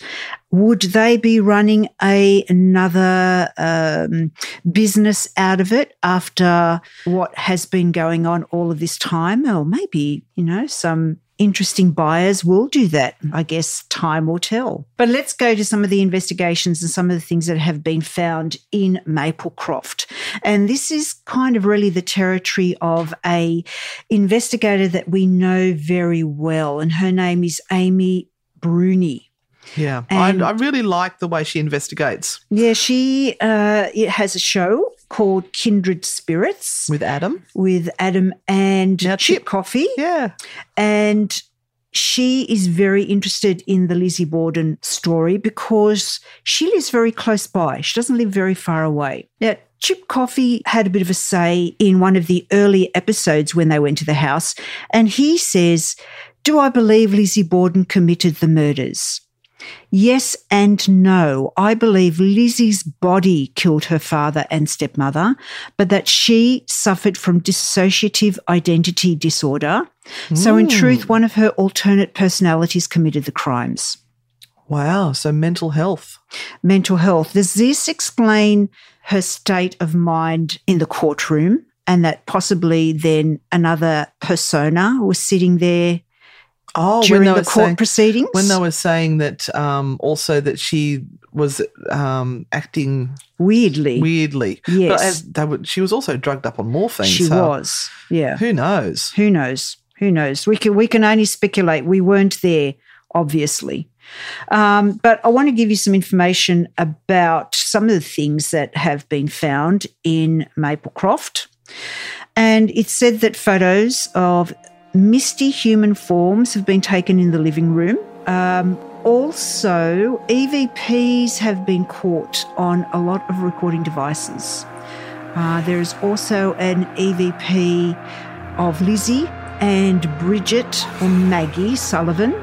Would they be running a another um, business out of it after what has been going on all of this time? Or maybe you know some interesting buyers will do that. I guess time will tell. But let's go to some of the investigations and some of the things that have been found in Maplecroft. And this is kind of really the territory of a investigator that we know very well, and her name is Amy Bruni. Yeah. And- I, I really like the way she investigates Yeah, she uh, it has a show called Kindred Spirits with Adam. with Adam and Now, Chip Chip. Coffey. Yeah. And she is very interested in the Lizzie Borden story because she lives very close by. She doesn't live very far away. Now, Chip Coffey had a bit of a say in one of the early episodes when they went to the house, and he says, Do I believe Lizzie Borden committed the murders? Yes and no. I believe Lizzie's body killed her father and stepmother, but that she suffered from dissociative identity disorder. So, in truth, hmm. one of her alternate personalities committed the crimes. Wow. So mental health. mental health. Does this explain her state of mind in the courtroom and that possibly then another persona was sitting there Oh, during they the were court saying- proceedings? when they were saying that um, also that she was um, acting Weirdly. weirdly. Yes. But as they were, she was also drugged up on morphine. she so was. Yeah. Who knows? Who knows? Who knows? We can we can only speculate. We weren't there, obviously. Um, but I want to give you some information about some of the things that have been found in Maplecroft. And it's said that photos of misty human forms have been taken in the living room. Um, also, EVPs have been caught on a lot of recording devices. Uh, there is also an EVP of Lizzie and Bridget or Maggie Sullivan.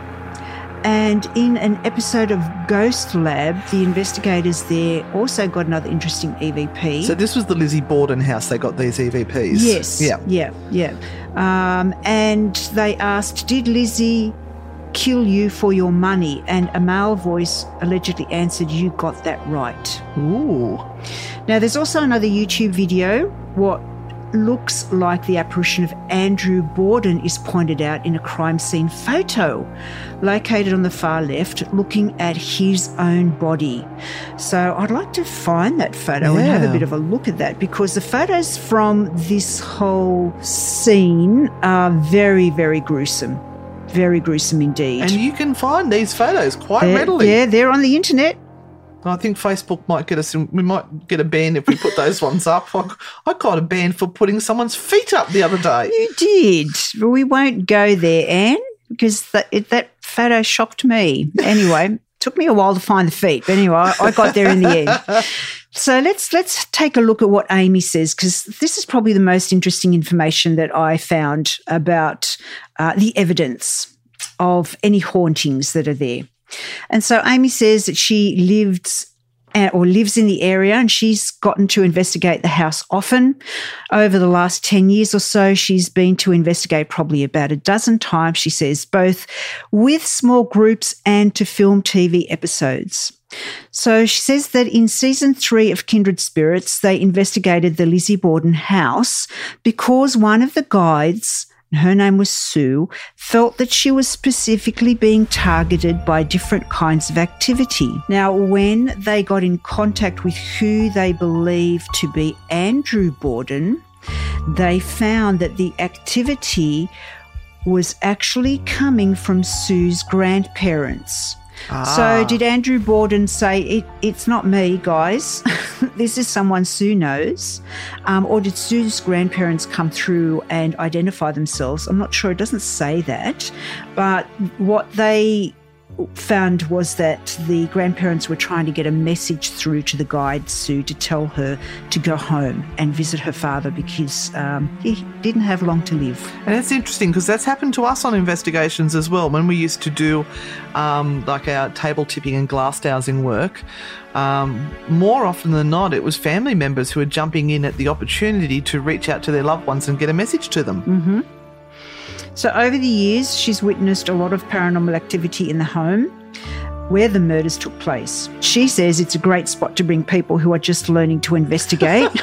And in an episode of Ghost Lab, the investigators there also got another interesting EVP. So this was the Lizzie Borden house. They got these EVPs. Yes. Yeah. Yeah. Yeah. Um, and they asked, Did Lizzie kill you for your money? And a male voice allegedly answered, You got that right. Ooh. Now, there's also another YouTube video. What looks like the apparition of Andrew Borden is pointed out in a crime scene photo located on the far left, looking at his own body. So I'd like to find that photo and have a bit of a look at that because the photos from this whole scene are very, very gruesome. Very gruesome indeed. And you can find these photos quite They're- readily. Yeah, they're on the internet. I think Facebook might get us. in- We might get a ban if we put those ones up. I, I got a ban for putting someone's feet up the other day. You did. We won't go there, Anne, because that, it, that photo shocked me. Anyway, took me a while to find the feet. But anyway, I, I got there in the end. So let's let's take a look at what Amy says because this is probably the most interesting information that I found about uh, the evidence of any hauntings that are there. And so Amy says that she lived uh, or lives in the area and she's gotten to investigate the house often. Over the last 10 years or so, she's been to investigate probably about a dozen times, she says, both with small groups and to film TV episodes. So she says that in season three of Kindred Spirits, they investigated the Lizzie Borden house because one of the guides, her name was Sue, felt that she was specifically being targeted by different kinds of activity. Now, when they got in contact with who they believed to be Andrew Borden, they found that the activity was actually coming from Sue's grandparents. So, did Andrew Borden say, it, It's not me, guys? this is someone Sue knows? Um, or did Sue's grandparents come through and identify themselves? I'm not sure. It doesn't say that. But what they found was that the grandparents were trying to get a message through to the guide, Sue, to tell her to go home and visit her father because um, he didn't have long to live. And it's interesting because that's happened to us on investigations as well. When we used to do um, like our table tipping and glass dowsing work, um, more often than not, it was family members who were jumping in at the opportunity to reach out to their loved ones and get a message to them. So, over the years, she's witnessed a lot of paranormal activity in the home where the murders took place. She says it's a great spot to bring people who are just learning to investigate.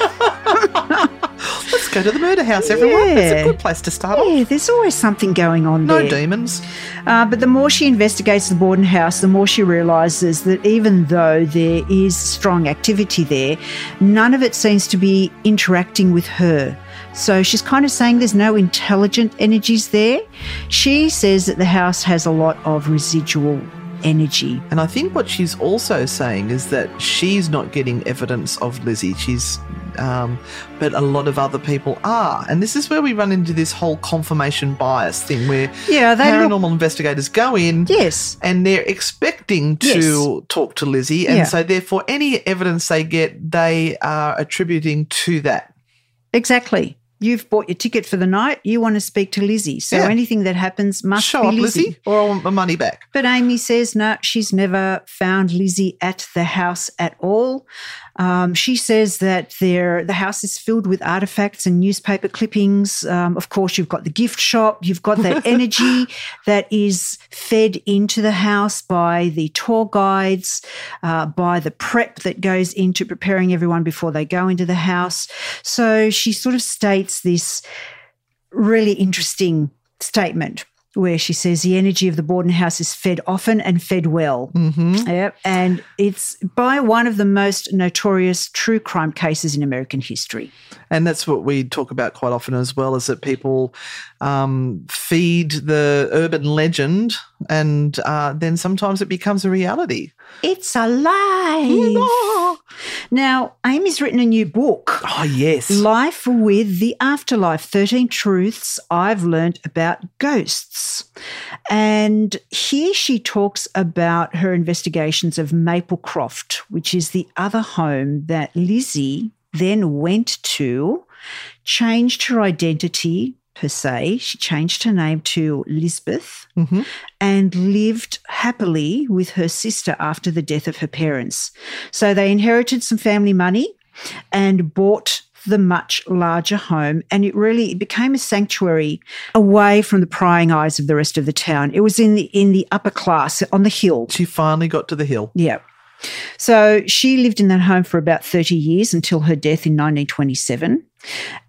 Let's go to the murder house, everyone. It's Yeah. a good place to start off. yeah, there's always something going on No there. demons. Uh, but the more she investigates the Borden house, the more she realises that even though there is strong activity there, none of it seems to be interacting with her. So she's kind of saying there's no intelligent energies there. She says that the house has a lot of residual energy. And I think what she's also saying is that she's not getting evidence of Lizzie. She's, um, but a lot of other people are. And this is where we run into this whole confirmation bias thing where Yeah, they look- paranormal investigators go in Yes. and they're expecting to talk to Lizzie. And Yeah. so, therefore, any evidence they get, they are attributing to that. Exactly. You've bought your ticket for the night. You want to speak to Lizzie. So Yeah. anything that happens must Show be Lizzie. Lizzie, or I want my money back. But Amy says no, she's never found Lizzie at the house at all. Um, she says that there, the house is filled with artifacts and newspaper clippings. Um, of course, you've got the gift shop, you've got that energy that is fed into the house by the tour guides, uh, by the prep that goes into preparing everyone before they go into the house. So she sort of states this really interesting statement where she says the energy of the Borden house is fed often and fed well. Mm-hmm. Yep. And it's by one of the most notorious true crime cases in American history. And that's what we talk about quite often as well is that people um, feed the urban legend and uh, then sometimes it becomes a reality. It's alive. Now, Amy's written a new book. Oh, yes. Life with the Afterlife 13 Truths I've Learned About Ghosts. And here she talks about her investigations of Maplecroft, which is the other home that Lizzie then went to, changed her identity per se. She changed her name to Lizbeth Mm-hmm. and lived happily with her sister after the death of her parents. So they inherited some family money and bought the much larger home and it really it became a sanctuary away from the prying eyes of the rest of the town. It was in the in the upper class on the hill. She finally got to the hill. Yeah. So she lived in that home for about 30 years until her death in 1927.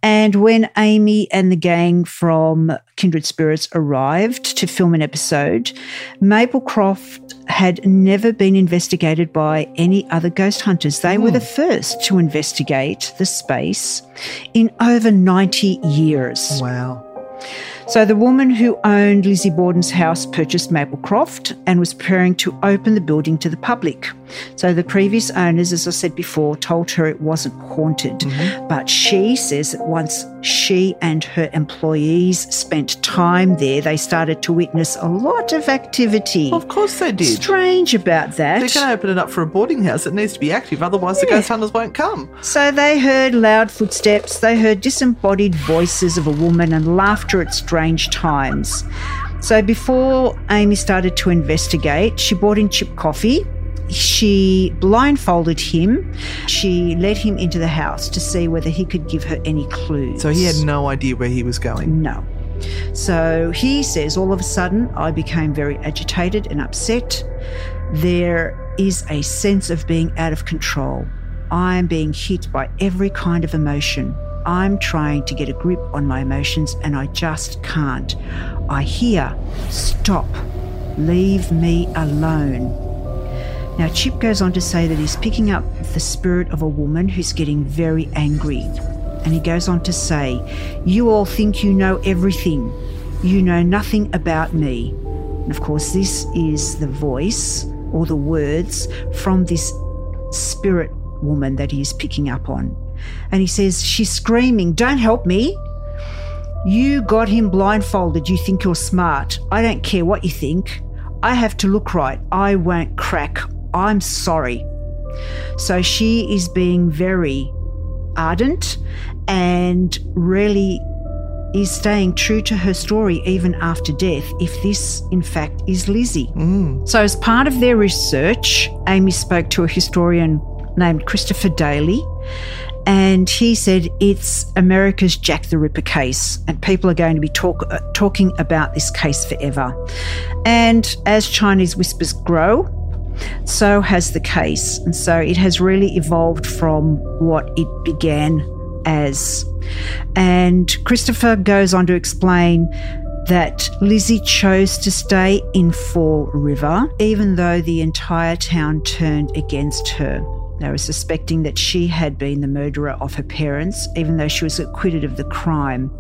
And when Amy and the gang from Kindred Spirits arrived to film an episode, Maplecroft had never been investigated by any other ghost hunters. They were the hmm. first to investigate the space in over 90 years. Wow. So the woman who owned Lizzie Borden's house purchased Maplecroft and was preparing to open the building to the public. So the previous owners, as I said before, told her it wasn't haunted. Mm-hmm. But she says that once she and her employees spent time there, they started to witness a lot of activity. Of course they did. Strange about that. They're going to open it up for a boarding house. It needs to be active, otherwise the ghost hunters won't come. So they heard loud footsteps, they heard disembodied voices of a woman and laughter at strange times. So before Amy started to investigate, she bought in Chip Coffey. She blindfolded him. She led him into the house to see whether he could give her any clues. So he had no idea where he was going. No. So he says, all of a sudden, I became very agitated and upset. There is a sense of being out of control. I am being hit by every kind of emotion. I'm trying to get a grip on my emotions and I just can't. I hear, stop, leave me alone. Now, Chip goes on to say that he's picking up the spirit of a woman who's getting very angry. And he goes on to say, You all think you know everything. You know nothing about me. And of course, this is the voice or the words from this spirit woman that he is picking up on. And he says, She's screaming, Don't help me. You got him blindfolded. You think you're smart. I don't care what you think. I have to look right. I won't crack. I'm sorry. So she is being very ardent and really is staying true to her story even after death, if this, in fact, is Lizzie. Mm. So, as part of their research, Amy spoke to a historian named Christopher Daly. And he said it's America's Jack the Ripper case, and people are going to be talk, uh, talking about this case forever. And as Chinese whispers grow, so has the case. And so it has really evolved from what it began as. And Christopher goes on to explain that Lizzie chose to stay in Fall River, even though the entire town turned against her. They were suspecting that she had been the murderer of her parents, even though she was acquitted of the crime.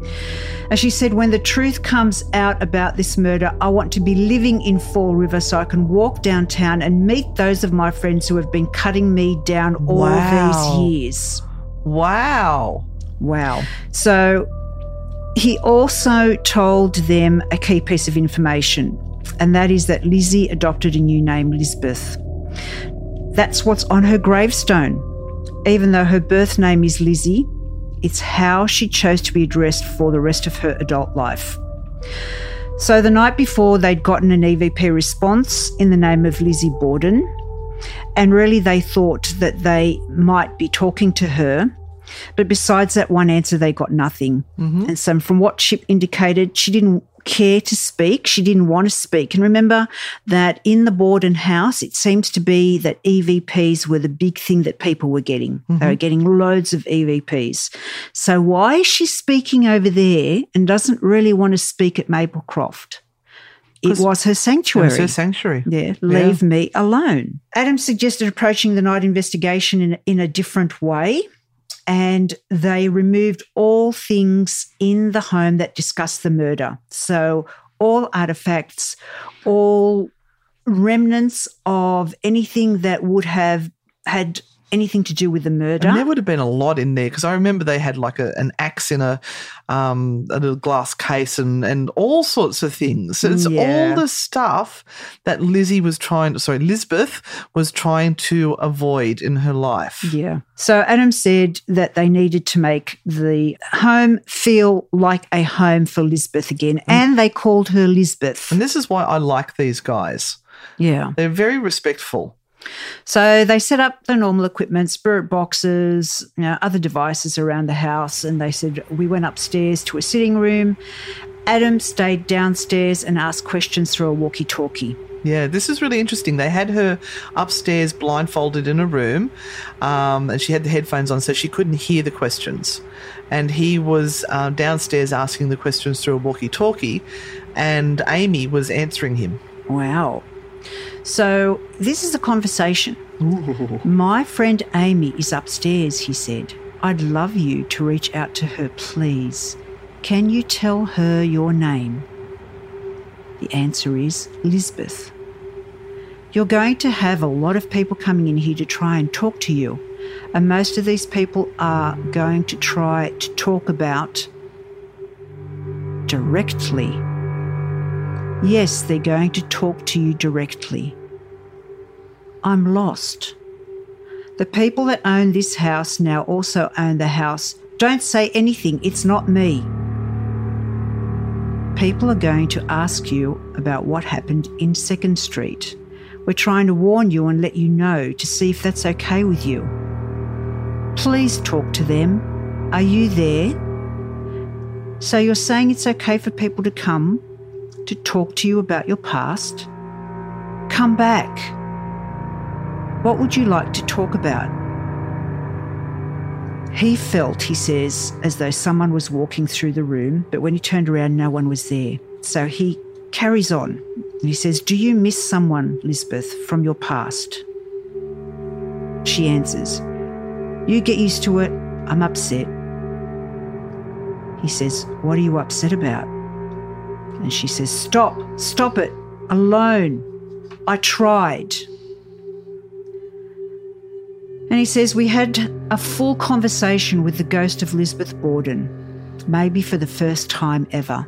As she said, when the truth comes out about this murder, I want to be living in Fall River so I can walk downtown and meet those of my friends who have been cutting me down all Wow. these years. Wow. Wow. So he also told them a key piece of information, and that is that Lizzie adopted a new name, Lizbeth. That's what's on her gravestone. Even though her birth name is Lizzie, it's how she chose to be addressed for the rest of her adult life. So the night before, they'd gotten an EVP response in the name of Lizzie Borden. And really, they thought that they might be talking to her. But besides that one answer, they got nothing. Mm-hmm. And so, from what Chip indicated, she didn't care to speak. She didn't want to speak. And remember that in the Borden house, it seems to be that EVPs were the big thing that people were getting. They were mm-hmm. getting loads of EVPs. So, why is she speaking over there and doesn't really want to speak at Maplecroft? It was her sanctuary. It was her sanctuary. Yeah, leave me alone. Adam suggested approaching the night investigation in, in a different way. And they removed all things in the home that discussed the murder. So, all artifacts, all remnants of anything that would have had anything to do with the murder. And there would have been a lot in there because I remember they had like a, an axe in a, um, a little glass case and, and all sorts of things. So it's Yeah. all the stuff that Lizzie was trying, sorry, Lizbeth was trying to avoid in her life. Yeah. So Adam said that they needed to make the home feel like a home for Lizbeth again. And they called her Lizbeth. And this is why I like these guys. Yeah. They're very respectful. So they set up the normal equipment, spirit boxes, you know, other devices around the house. And they said, we went upstairs to a sitting room. Adam stayed downstairs and asked questions through a walkie talkie. Yeah, this is really interesting. They had her upstairs blindfolded in a room, um, and she had the headphones on, so she couldn't hear the questions. And he was uh, downstairs asking the questions through a walkie talkie, and Amy was answering him. Wow. So this is a conversation. My friend Amy is upstairs, he said. I'd love you to reach out to her, please. Can you tell her your name? The answer is Lizbeth. You're going to have a lot of people coming in here to try and talk to you. And most of these people are going to try to talk about directly. Yes, they're going to talk to you directly. I'm lost. The people that own this house now also own the house. Don't say anything, it's not me. People are going to ask you about what happened in Second Street. We're trying to warn you and let you know to see if that's okay with you. Please talk to them. Are you there? So you're saying it's okay for people to come to talk to you about your past? Come back. What would you like to talk about? He felt, he says, as though someone was walking through the room, but when he turned around, no one was there. So he carries on and he says, Do you miss someone, Lizbeth, from your past? She answers, You get used to it. I'm upset. He says, What are you upset about? And she says, Stop, stop it, alone. I tried. And he says, We had a full conversation with the ghost of Lizbeth Borden, maybe for the first time ever.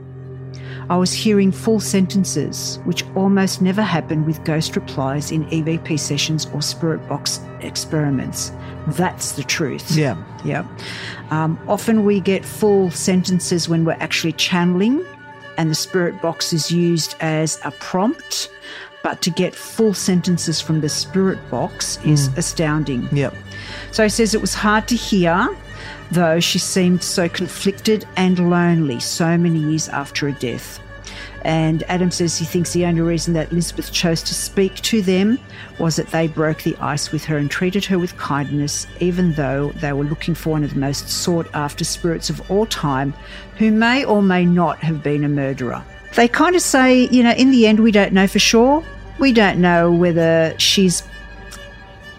I was hearing full sentences, which almost never happen with ghost replies in EVP sessions or spirit box experiments. That's the truth. Yeah. Yeah. Um, often we get full sentences when we're actually channeling, and the spirit box is used as a prompt. But to get full sentences from the spirit box is hmm. astounding. Yep. So he says it was hard to hear, though she seemed so conflicted and lonely so many years after her death. And Adam says he thinks the only reason that Elizabeth chose to speak to them was that they broke the ice with her and treated her with kindness, even though they were looking for one of the most sought after spirits of all time, who may or may not have been a murderer. They kind of say, you know, in the end, we don't know for sure. We don't know whether she's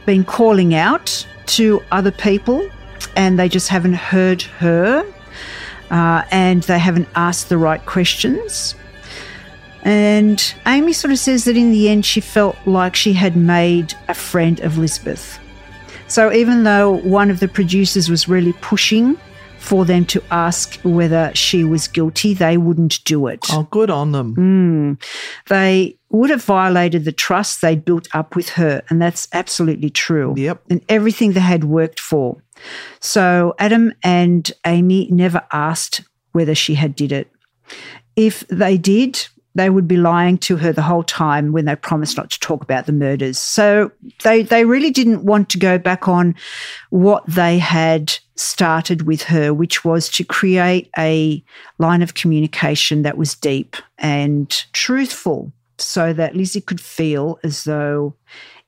been calling out to other people and they just haven't heard her uh, and they haven't asked the right questions. And Amy sort of says that in the end, she felt like she had made a friend of Lizbeth. So even though one of the producers was really pushing for them to ask whether she was guilty, they wouldn't do it. Oh, good on them. Hmm. They would have violated the trust they'd built up with her, and that's absolutely true. Yep. And everything they had worked for. So Adam and Amy never asked whether she had did it. If they did, they would be lying to her the whole time when they promised not to talk about the murders. So they they really didn't want to go back on what they had started with her, which was to create a line of communication that was deep and truthful so that Lizzie could feel as though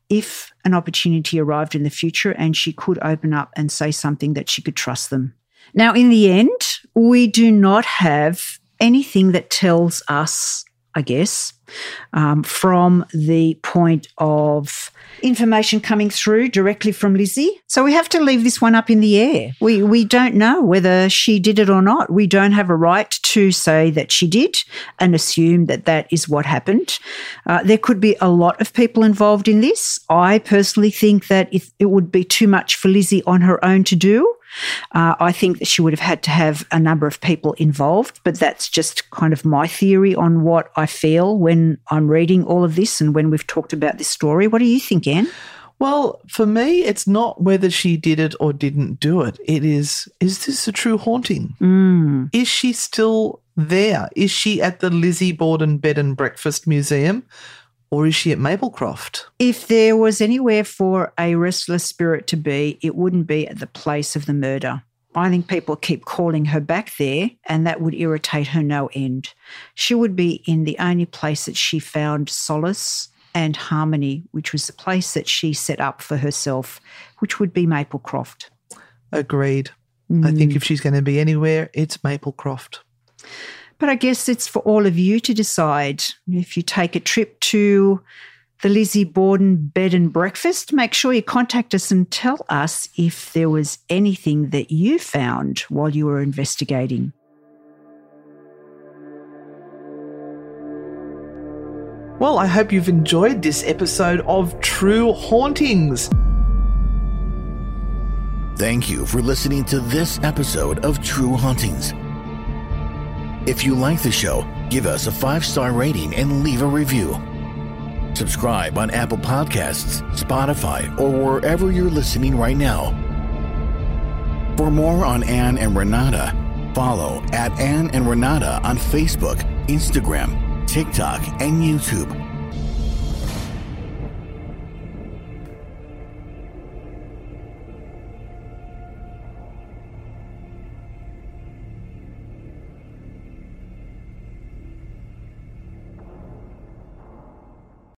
if an opportunity arrived in the future and she could open up and say something that she could trust them. Now, in the end, we do not have anything that tells us, I guess, um, from the point of information coming through directly from Lizzie. So we have to leave this one up in the air. We we don't know whether she did it or not. We don't have a right to say that she did and assume that that is what happened. Uh, there could be a lot of people involved in this. I personally think that it would be too much for Lizzie on her own to do. Uh, I think that she would have had to have a number of people involved, but that's just kind of my theory on what I feel when I'm reading all of this and when we've talked about this story. What do you think, Anne? Well, for me, it's not whether she did it or didn't do it. It is, is this a true haunting? Mm. Is she still there? Is she at the Lizzie Borden Bed and Breakfast Museum? Or is she at Maplecroft? If there was anywhere for a restless spirit to be, it wouldn't be at the place of the murder. I think people keep calling her back there, and that would irritate her no end. She would be in the only place that she found solace and harmony, which was the place that she set up for herself, which would be Maplecroft. Agreed. I think mm. if she's going to be anywhere, it's Maplecroft. But I guess it's for all of you to decide. If you take a trip to the Lizzie Borden Bed and Breakfast, make sure you contact us and tell us if there was anything that you found while you were investigating. Well, I hope you've enjoyed this episode of True Hauntings. Thank you for listening to this episode of True Hauntings. If you like the show, give us a five star rating and leave a review. Subscribe on Apple Podcasts, Spotify, or wherever you're listening right now. For more on Anne and Renata, follow at Anne and Renata on Facebook, Instagram, TikTok, and YouTube,